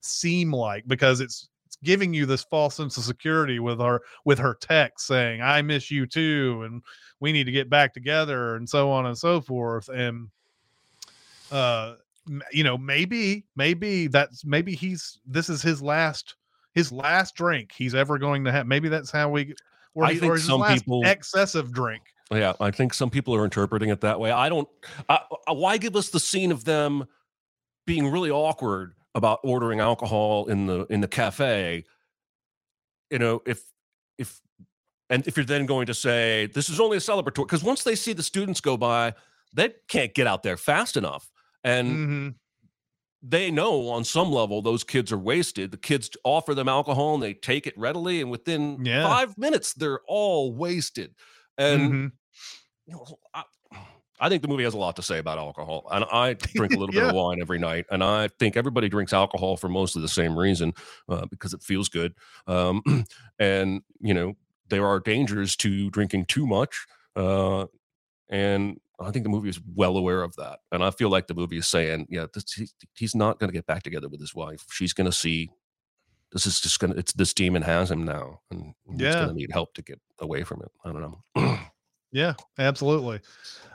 seem like because it's it's giving you this false sense of security with her with her text saying, I miss you too, and we need to get back together, and so on and so forth. And uh you know, maybe, maybe that's maybe he's this is his last his last drink he's ever going to have. Maybe that's how we or, I he, think or some last people- excessive drink. Yeah, I think some people are interpreting it that way. I don't. Uh, uh, why give us the scene of them being really awkward about ordering alcohol in the in the cafe? You know, if if and if you're then going to say this is only a celebratory, because once they see the students go by, they can't get out there fast enough, and Mhm. they know on some level those kids are wasted. The kids offer them alcohol and they take it readily, and within Yeah. five minutes they're all wasted. And Mhm. you know, (sighs) I, I think the movie has a lot to say about alcohol, and I (laughs) drink a little bit of wine every night, and I think everybody drinks alcohol for mostly the same reason, uh, because it feels good. Um, (clears throat) and you know, there are dangers to drinking too much, uh, and I think the movie is well aware of that. And I feel like the movie is saying, yeah, this, he, he's not going to get back together with his wife. She's going to see. This is just gonna. It's this demon has him now, and he's gonna need help to get away from it. I don't know. (clears throat) Yeah, absolutely.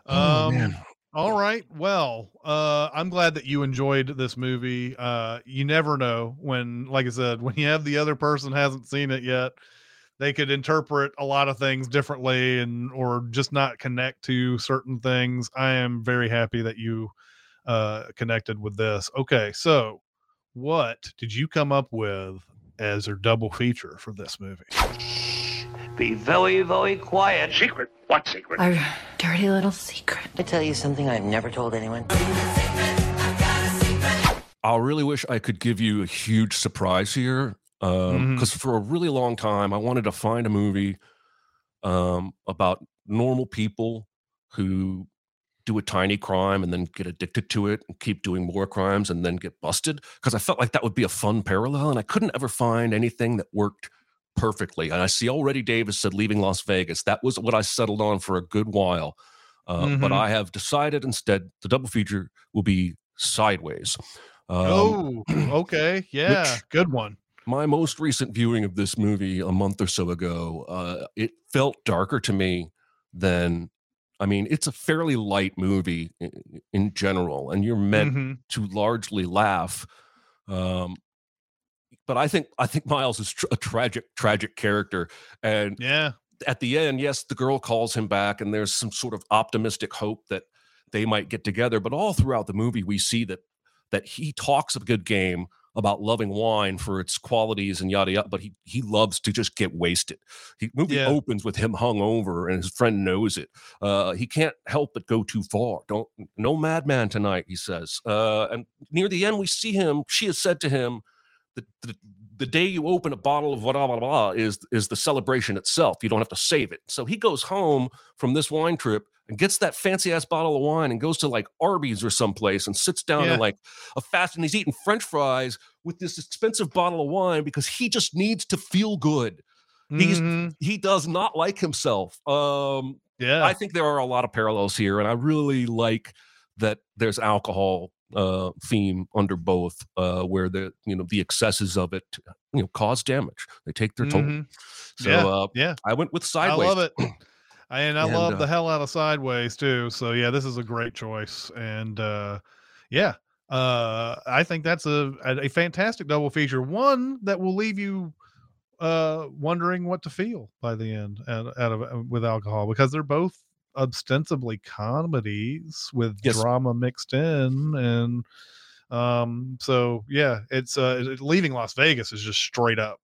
Oh, um, man. all right. Well, uh, I'm glad that you enjoyed this movie. Uh, you never know when, like I said, when you have the other person hasn't seen it yet, they could interpret a lot of things differently and or just not connect to certain things. I am very happy that you uh connected with this. Okay, so what did you come up with as your double feature for this movie? Be very, very quiet. Secret? What secret? Our dirty little secret. I tell you something I've never told anyone. I really wish I could give you a huge surprise here, because Mhm. for a really long time I wanted to find a movie um, about normal people who do a tiny crime and then get addicted to it and keep doing more crimes and then get busted. Because I felt like that would be a fun parallel, and I couldn't ever find anything that worked perfectly. And I see already Davis said leaving Las Vegas. That was what I settled on for a good while. Uh, But Mhm. I have decided instead the double feature will be Sideways. Um, oh, (clears throat) okay. Yeah, which- good one. My most recent viewing of this movie a month or so ago, uh, it felt darker to me than. I mean, it's a fairly light movie in, in general, and you're meant Mhm. to largely laugh. Um, but I think I think Miles is tr- a tragic, tragic character, and Yeah. at the end, yes, the girl calls him back, and there's some sort of optimistic hope that they might get together. But all throughout the movie, we see that that he talks a good game about loving wine for its qualities and yada yada, but he he loves to just get wasted. He movie Yeah. opens with him hungover, and his friend knows it. Uh, he can't help but go too far. Don't no madman tonight, he says. Uh, and near the end, we see him. She has said to him, the, the the day you open a bottle of blah blah blah is is the celebration itself. You don't have to save it. So he goes home from this wine trip and gets that fancy ass bottle of wine and goes to like Arby's or someplace and sits down Yeah. and like a fast and he's eating French fries with this expensive bottle of wine because he just needs to feel good. He's Mhm. he does not like himself. Um Yeah. I think there are a lot of parallels here, and I really like that there's alcohol uh theme under both uh where the you know the excesses of it you know cause damage they take their toll Mhm. so yeah. uh yeah. i went with sideways I love it. (clears throat) And I And, love uh, the hell out of Sideways too. So yeah, this is a great choice. And uh yeah, uh I think that's a a, a fantastic double feature. One that will leave you uh wondering what to feel by the end out, out of uh, with alcohol because they're both ostensibly comedies with Yes. drama mixed in and um so yeah it's uh leaving las vegas is just straight up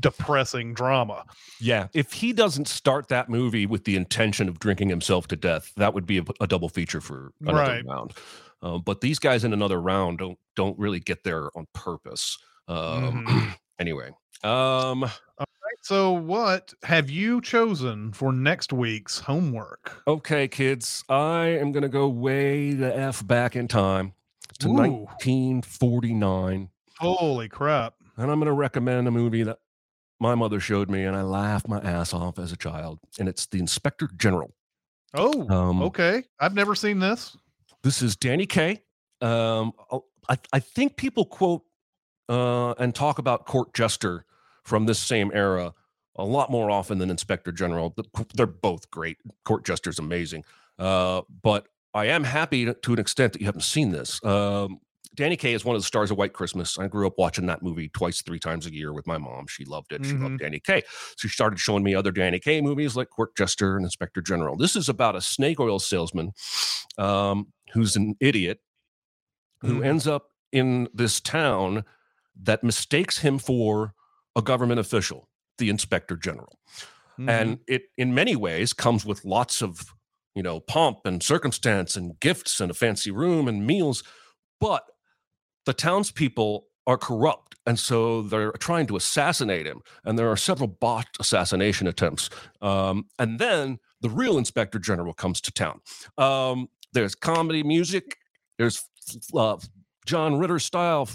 depressing drama yeah if he doesn't start that movie with the intention of drinking himself to death that would be a, a double feature for another Right. round uh, but these guys in another round don't don't really get there on purpose um Mhm. (clears throat) anyway um So, what have you chosen for next week's homework? Okay, kids, I am going to go way the F back in time to Ooh. 1949. Holy crap. And I'm going to recommend a movie that my mother showed me and I laughed my ass off as a child. And it's The Inspector General. Oh, Um, okay. I've never seen this. This is Danny Kaye. Um, I'll- I, I think people quote uh, and talk about Court Jester from this same era a lot more often than Inspector General. They're both great. Court Jester's amazing. Uh, but I am happy to, to an extent that you haven't seen this. Um, Danny Kaye is one of the stars of White Christmas. I grew up watching that movie twice, three times a year with my mom. She loved it. She Mhm. loved Danny Kaye. So she started showing me other Danny Kaye movies like Court Jester and Inspector General. This is about a snake oil salesman um, who's an idiot who Mhm. ends up in this town that mistakes him for a government official, the Inspector General Mhm. and it in many ways comes with lots of you know pomp and circumstance and gifts and a fancy room and meals but the townspeople are corrupt and so they're trying to assassinate him and there are several botched assassination attempts um, and then the real inspector general comes to town um, there's comedy music there's uh, john ritter style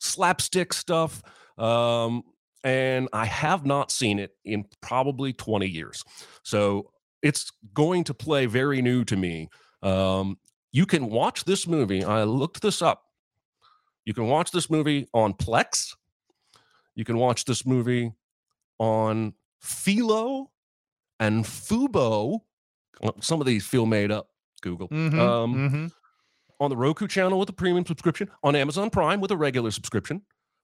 slapstick stuff um, and I have not seen it in probably 20 years. So it's going to play very new to me. Um, you can watch this movie. I looked this up. You can watch this movie on Plex. You can watch this movie on Philo and Fubo. Some of these feel made up, Google. Mhm, Um, mhm. on the Roku channel with a premium subscription, on Amazon Prime with a regular subscription,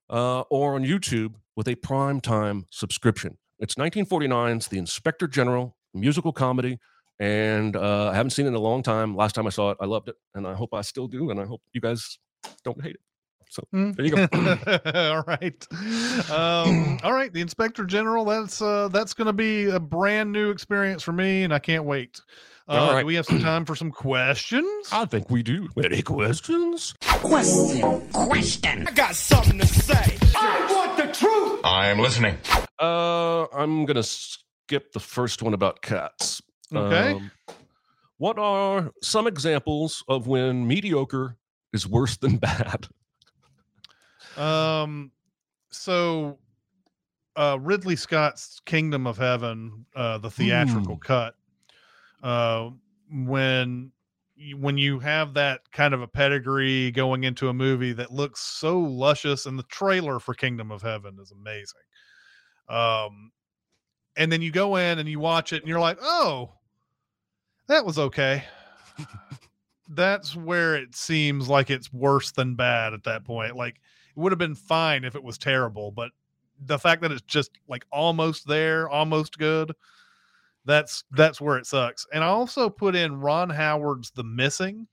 uh, or on YouTube with a prime time subscription. It's 1949's The Inspector General musical comedy, and uh, I haven't seen it in a long time. Last time I saw it, I loved it, and I hope I still do, and I hope you guys don't hate it. So Mm. there you go. (laughs) all right. Um, (clears throat) all right. The Inspector General. That's uh, that's going to be a brand new experience for me, and I can't wait. Uh, All right. Do we have some time for some questions? I think we do. Any questions? Question. Question. I got something to say. I want the truth. I am listening. Uh, I'm gonna skip the first one about cats. Okay. Um, what are some examples of when mediocre is worse than bad? Um, so uh, Ridley Scott's Kingdom of Heaven, uh, the theatrical cut, uh, when you, when you have that kind of a pedigree going into a movie that looks so luscious, and the trailer for Kingdom of Heaven is amazing. Um, and then you go in and you watch it, and you're like, oh, that was okay. (laughs) That's where it seems like it's worse than bad at that point. Like it would have been fine if it was terrible, but the fact that it's just like almost there, almost good, that's that's where it sucks. And I also put in Ron Howard's The Missing.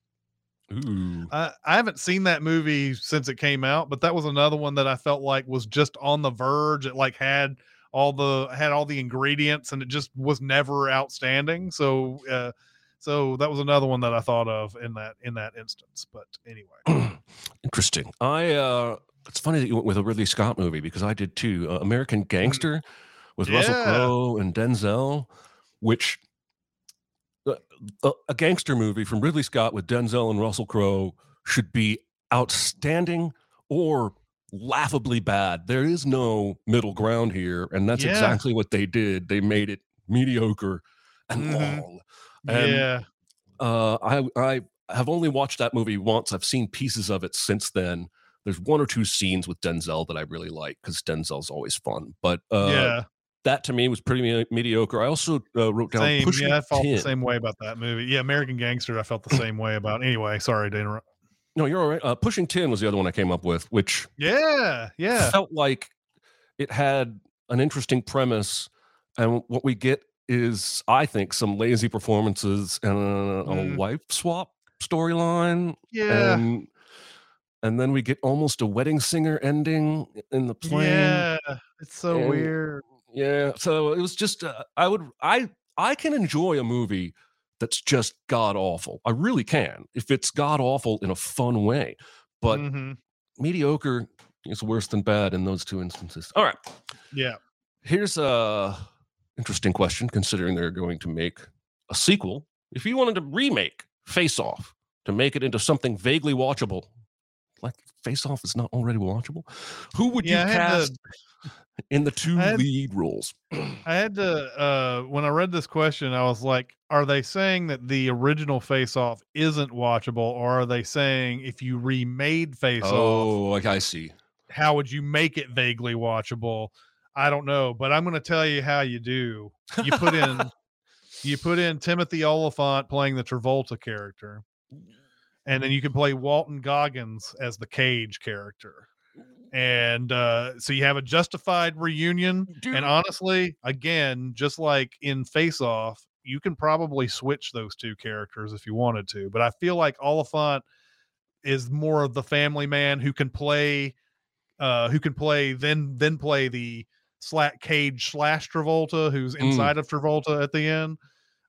Ooh. I, I haven't seen that movie since it came out, but that was another one that I felt like was just on the verge. It like had all the had all the ingredients and it just was never outstanding. So uh so that was another one that I thought of in that in that instance. But anyway. (clears throat) Interesting. I uh it's funny that you went with a Ridley Scott movie because I did too. Uh, American Gangster with Russell Crowe and Denzel, which uh, a, a gangster movie from Ridley Scott with Denzel and Russell Crowe should be outstanding or laughably bad. There is no middle ground here, and that's Yeah. exactly what they did. They made it mediocre and Mhm. long. And yeah. uh, I I have only watched that movie once. I've seen pieces of it since then. There's one or two scenes with Denzel that I really like because Denzel's always fun. But uh, yeah. That to me was pretty me- mediocre. I also uh, wrote down Same. Pushing Yeah, I felt Tin. the same way about that movie. Yeah, American Gangster. I felt the same way about. Anyway, sorry to interrupt. No, you're all right. Uh, Pushing Tin was the other one I came up with, which Yeah, yeah, felt like it had an interesting premise, and what we get is, I think, some lazy performances and a, a Mm. wife swap storyline. yeah, and and then we get almost a wedding singer ending in the plane. yeah. It's so and- weird. Yeah, so it was just uh, I would I I can enjoy a movie that's just god awful. I really can if it's god awful in a fun way. But Mhm. mediocre is worse than bad in those two instances. All right, Yeah. here's a interesting question considering they're going to make a sequel. If you wanted to remake Face Off to make it into something vaguely watchable, like Face Off is not already watchable, who would Yeah, you had to- cast in the two had- lead roles? (clears throat) I had to uh when I read this question, I was like, are they saying that the original Face Off isn't watchable, or are they saying if you remade Face Off, Oh, like I see. how would you make it vaguely watchable? I don't know, but I'm gonna tell you how you do. You put in (laughs) you put in Timothy Olyphant playing the Travolta character. And then you can play Walton Goggins as the Cage character. And uh, so you have a justified reunion. And honestly, again, just like in Face Off, you can probably switch those two characters if you wanted to. But I feel like Olyphant is more of the family man who can play, uh, who can play then then play the slack Cage slash Travolta, who's Mm. inside of Travolta at the end.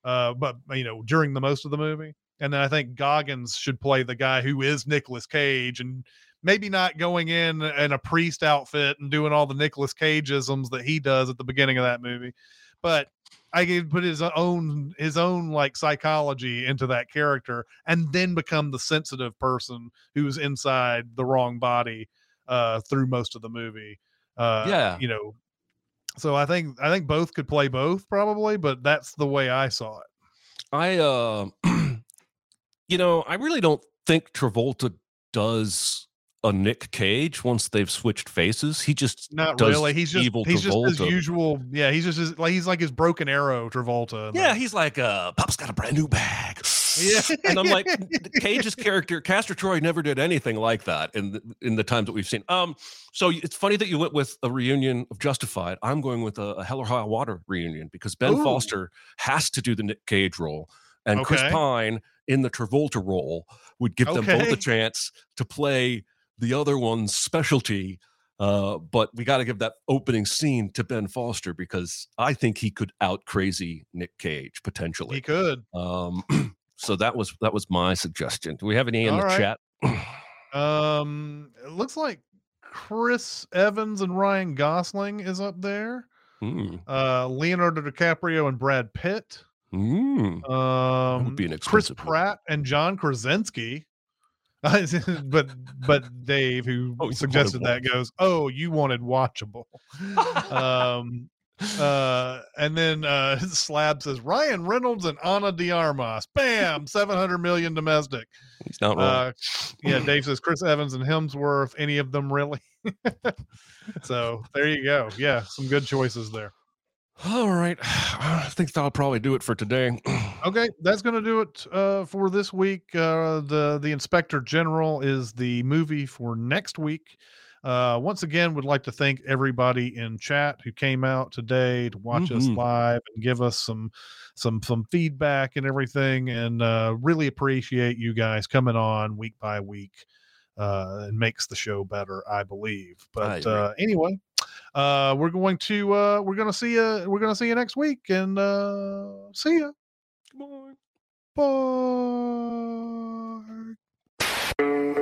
Uh, but you know during the most of the movie. And then I think Goggins should play the guy who is Nicolas Cage and maybe not going in in a priest outfit and doing all the Nicolas Cageisms that he does at the beginning of that movie. But I could put his own his own like psychology into that character and then become the sensitive person who's inside the wrong body uh through most of the movie. Uh Yeah. you know. So I think I think both could play both probably, but that's the way I saw it. I uh (clears throat) you know, I really don't think Travolta does a Nick Cage once they've switched faces. He just Not does really. He's just evil he's just his usual. Yeah, he's just his, like he's like his broken arrow Travolta. Yeah, the- he's like, uh, Pop's got a brand new bag. Yeah. (laughs) and I'm like, (laughs) Cage's character, Castor Troy, never did anything like that in the, in the times that we've seen. Um, so it's funny that you went with a reunion of Justified. I'm going with a, a Hell or High Water reunion because Ben Ooh. Foster has to do the Nick Cage role, and Chris Pine in the Travolta role would give them both Okay. a chance to play the other one's specialty. Uh, but we got to give that opening scene to Ben Foster because I think he could out crazy Nick Cage potentially. he could. Um, (clears throat) so that was that was my suggestion. Do we have any in All the right. chat? (clears throat) Um, it looks like Chris Evans and Ryan Gosling is up there. Mm, Uh, Leonardo DiCaprio and Brad Pitt. Mm. Um, would be an Chris. Pratt and John Krasinski. (laughs) but but Dave, who Oh, suggested that, goes, "Oh, you wanted watchable." um, uh, and then uh, (laughs) Slab says Ryan Reynolds and Ana de Armas. Bam, seven hundred million domestic. He's not wrong. Uh, yeah, (clears throat) Dave says Chris Evans and Hemsworth. Any of them really? (laughs) so there you go. Yeah, some good choices there. All right, (sighs) I think that'll probably do it for today. (clears throat) Okay, that's going to do it uh, for this week. Uh, the The Inspector General is the movie for next week. Uh, once again, would like to thank everybody in chat who came out today to watch us Mhm. live and give us some some some feedback and everything. And uh, really appreciate you guys coming on week by week. Uh, it makes the show better, I believe. But agree. uh, anyway, uh, we're going to uh, we're going to see you. We're going to see you next week, and uh, see ya. Bye. Be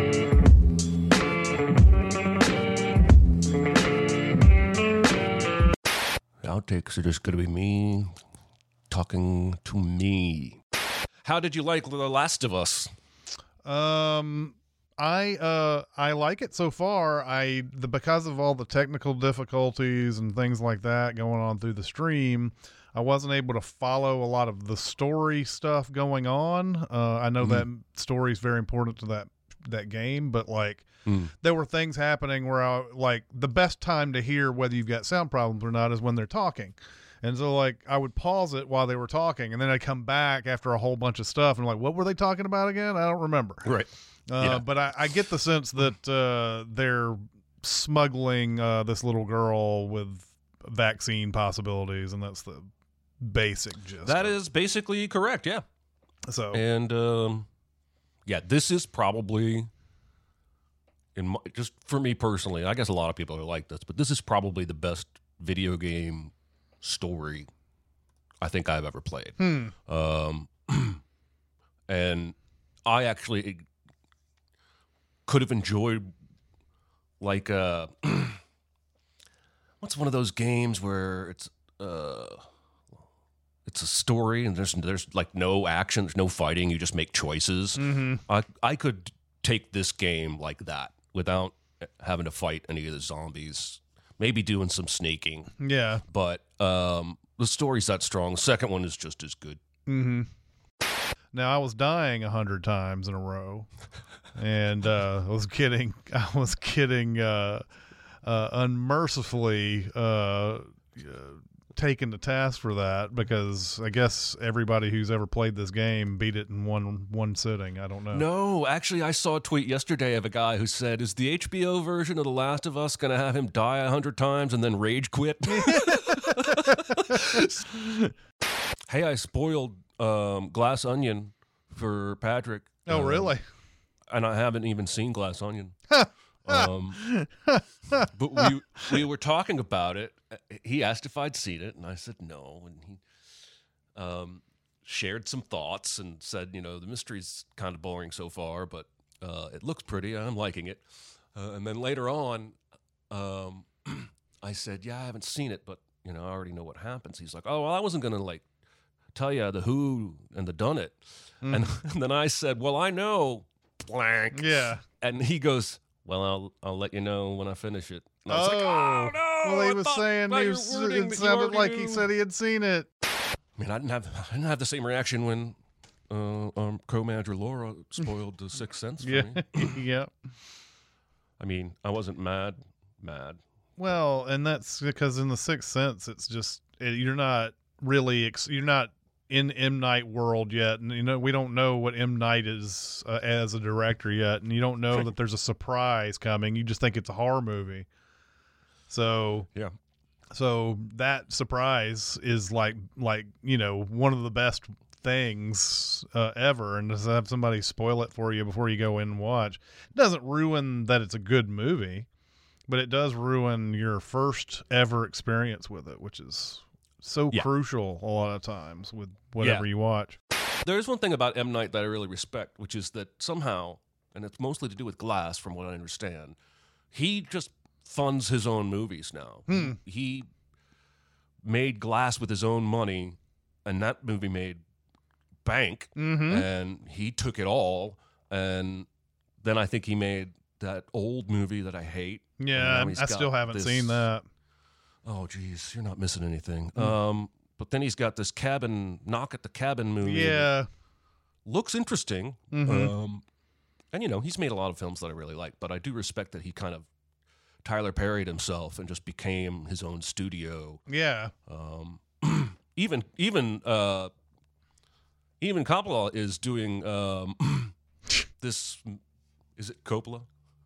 Outtakes are just going to be me talking to me. How did you like The Last of Us? Um, I uh I like it so far. I the because of all the technical difficulties and things like that going on through the stream, I wasn't able to follow a lot of the story stuff going on. Uh, I know Mhm. that story is very important to that that game, but like Mm. there were things happening where I like the best time to hear whether you've got sound problems or not is when they're talking. And so like I would pause it while they were talking and then I'd come back after a whole bunch of stuff and like what were they talking about again? I don't remember. Right. Uh, Yeah. but I, I get the sense that uh, they're smuggling uh, this little girl with vaccine possibilities and that's the basic gist. That is basically correct, yeah. so And um, yeah, this is probably in my, just for me personally. I guess a lot of people are like this, but this is probably the best video game story I think I've ever played. Hmm. Um, (clears throat) and I actually could have enjoyed like uh (clears throat) what's one of those games where it's uh it's a story and there's there's like no action, there's no fighting, you just make choices. Mhm. I I could take this game like that without having to fight any of the zombies. Maybe doing some sneaking Yeah. but um, the story's that strong. The second one is just as good. Mm-hmm. Now I was dying a hundred times in a row, (laughs) and uh, I was getting (laughs) I was getting uh, uh, unmercifully uh, uh, taken to task for that because I guess everybody who's ever played this game beat it in one one sitting. I don't know. No, actually, I saw a tweet yesterday of a guy who said, "Is the HBO version of The Last of Us going to have him die a hundred times and then rage quit?" (laughs) hey, I spoiled um, Glass Onion for Patrick. Oh, Um, really? And I haven't even seen Glass Onion. (laughs) um, but we we were talking about it. He asked if I'd seen it, and I said no. And he um, shared some thoughts and said, you know, the mystery's kind of boring so far, but uh, it looks pretty. I'm liking it. Uh, and then later on, um, (clears throat) I said, yeah, I haven't seen it, but you know, I already know what happens. He's like, oh, well, I wasn't going to like tell you the who and the done it. Mm. And, (laughs) and then I said, well, I know blank. Yeah. And he goes, well, I'll I'll let you know when I finish it. And I was oh, like, oh no! Well, he I was thought saying he was, wording it sounded already like he said he had seen it. I mean, I didn't have I didn't have the same reaction when uh, um, co-manager Laura spoiled the Sixth Sense for Yeah, me. (laughs) yeah. I mean, I wasn't mad, mad. Well, and that's because in the Sixth Sense, it's just it, you're not really ex- you're not in M Night world yet, and you know we don't know what M Night is uh, as a director yet, and you don't know that there's a surprise coming. You just think it's a horror movie. So Yeah. so that surprise is like like you know one of the best things uh, ever and to have somebody spoil it for you before you go in and watch it doesn't ruin that it's a good movie but it does ruin your first ever experience with it which is so Yeah. crucial a lot of times with whatever Yeah. you watch There is one thing about M Night that I really respect, which is that somehow, and it's mostly to do with Glass, from what I understand, he just funds his own movies now. Hmm. He made Glass with his own money, and that movie made bank, Mhm. and he took it all. And then I think he made that old movie that I hate. yeah I, still haven't this- seen that Oh, geez, you're not missing anything. Hmm. Um, but then he's got this cabin knock at the cabin movie. yeah looks interesting. Mhm. Um, and you know, he's made a lot of films that I really like, but I do respect that he kind of Tyler Perryed himself and just became his own studio. yeah Um, (clears throat) even even uh, even Coppola is doing um, (clears throat) this. Is it Coppola?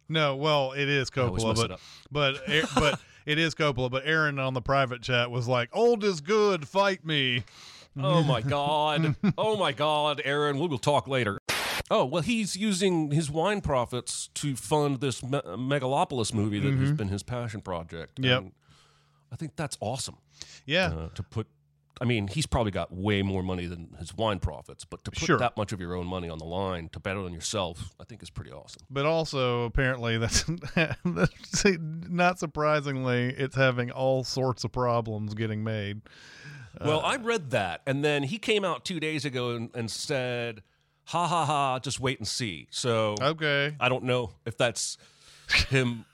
No, well, it is Coppola, but but (laughs) but it is Coppola. But Aaron on the private chat was like, "Old is good, fight me." Oh my god! (laughs) Oh my god, Aaron. We will talk later. Oh well, he's using his wine profits to fund this me- megalopolis movie that has Mhm. been his passion project. Yep. And I think that's awesome. Yeah. Uh, to put, I mean, he's probably got way more money than his wine profits, but to put Sure. that much of your own money on the line to bet on yourself, I think is pretty awesome. But also, apparently, that's, (laughs) that's not surprisingly, it's having all sorts of problems getting made. Well, Uh, I read that, and then he came out two days ago and, and said, "Ha ha ha! Just wait and see." So okay, I don't know if that's him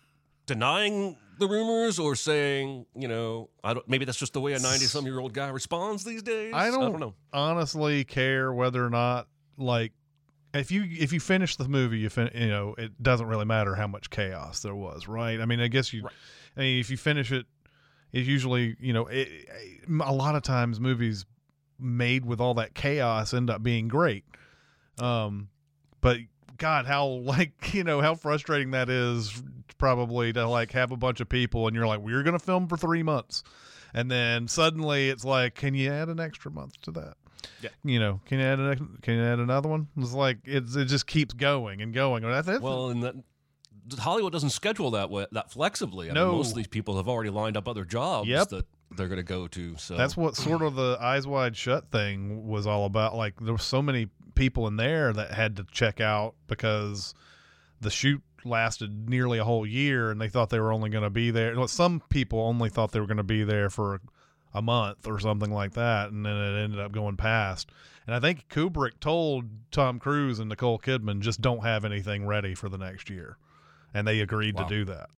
denying the rumors or saying, you know, I don't. Maybe that's just the way a ninety-some-year-old guy responds these days. I don't, I don't know. honestly care whether or not like if you if you finish the movie, you fin- you know it doesn't really matter how much chaos there was, right? I mean, I guess you, I mean, if you finish it, it's usually you know it, it- a lot of times movies made with all that chaos end up being great. Um, but God, how (laughs) like you know how frustrating that is probably to like have a bunch of people and you're like we're gonna film for three months, and then suddenly it's like can you add an extra month to that? Yeah. You know, can you add an, can you add another one? It's like it's, it just keeps going and going. That's it. Well, and that Hollywood doesn't schedule that way, that flexibly. I No. mean, most of these people have already lined up other jobs Yep. that they're going to go to. So That's what sort of the eyes wide shut thing was all about. Like there were so many people in there that had to check out because the shoot lasted nearly a whole year and they thought they were only going to be there. Well, some people only thought they were going to be there for a month or something like that, and then it ended up going past. And I think Kubrick told Tom Cruise and Nicole Kidman just don't have anything ready for the next year, and they agreed Wow. to do that.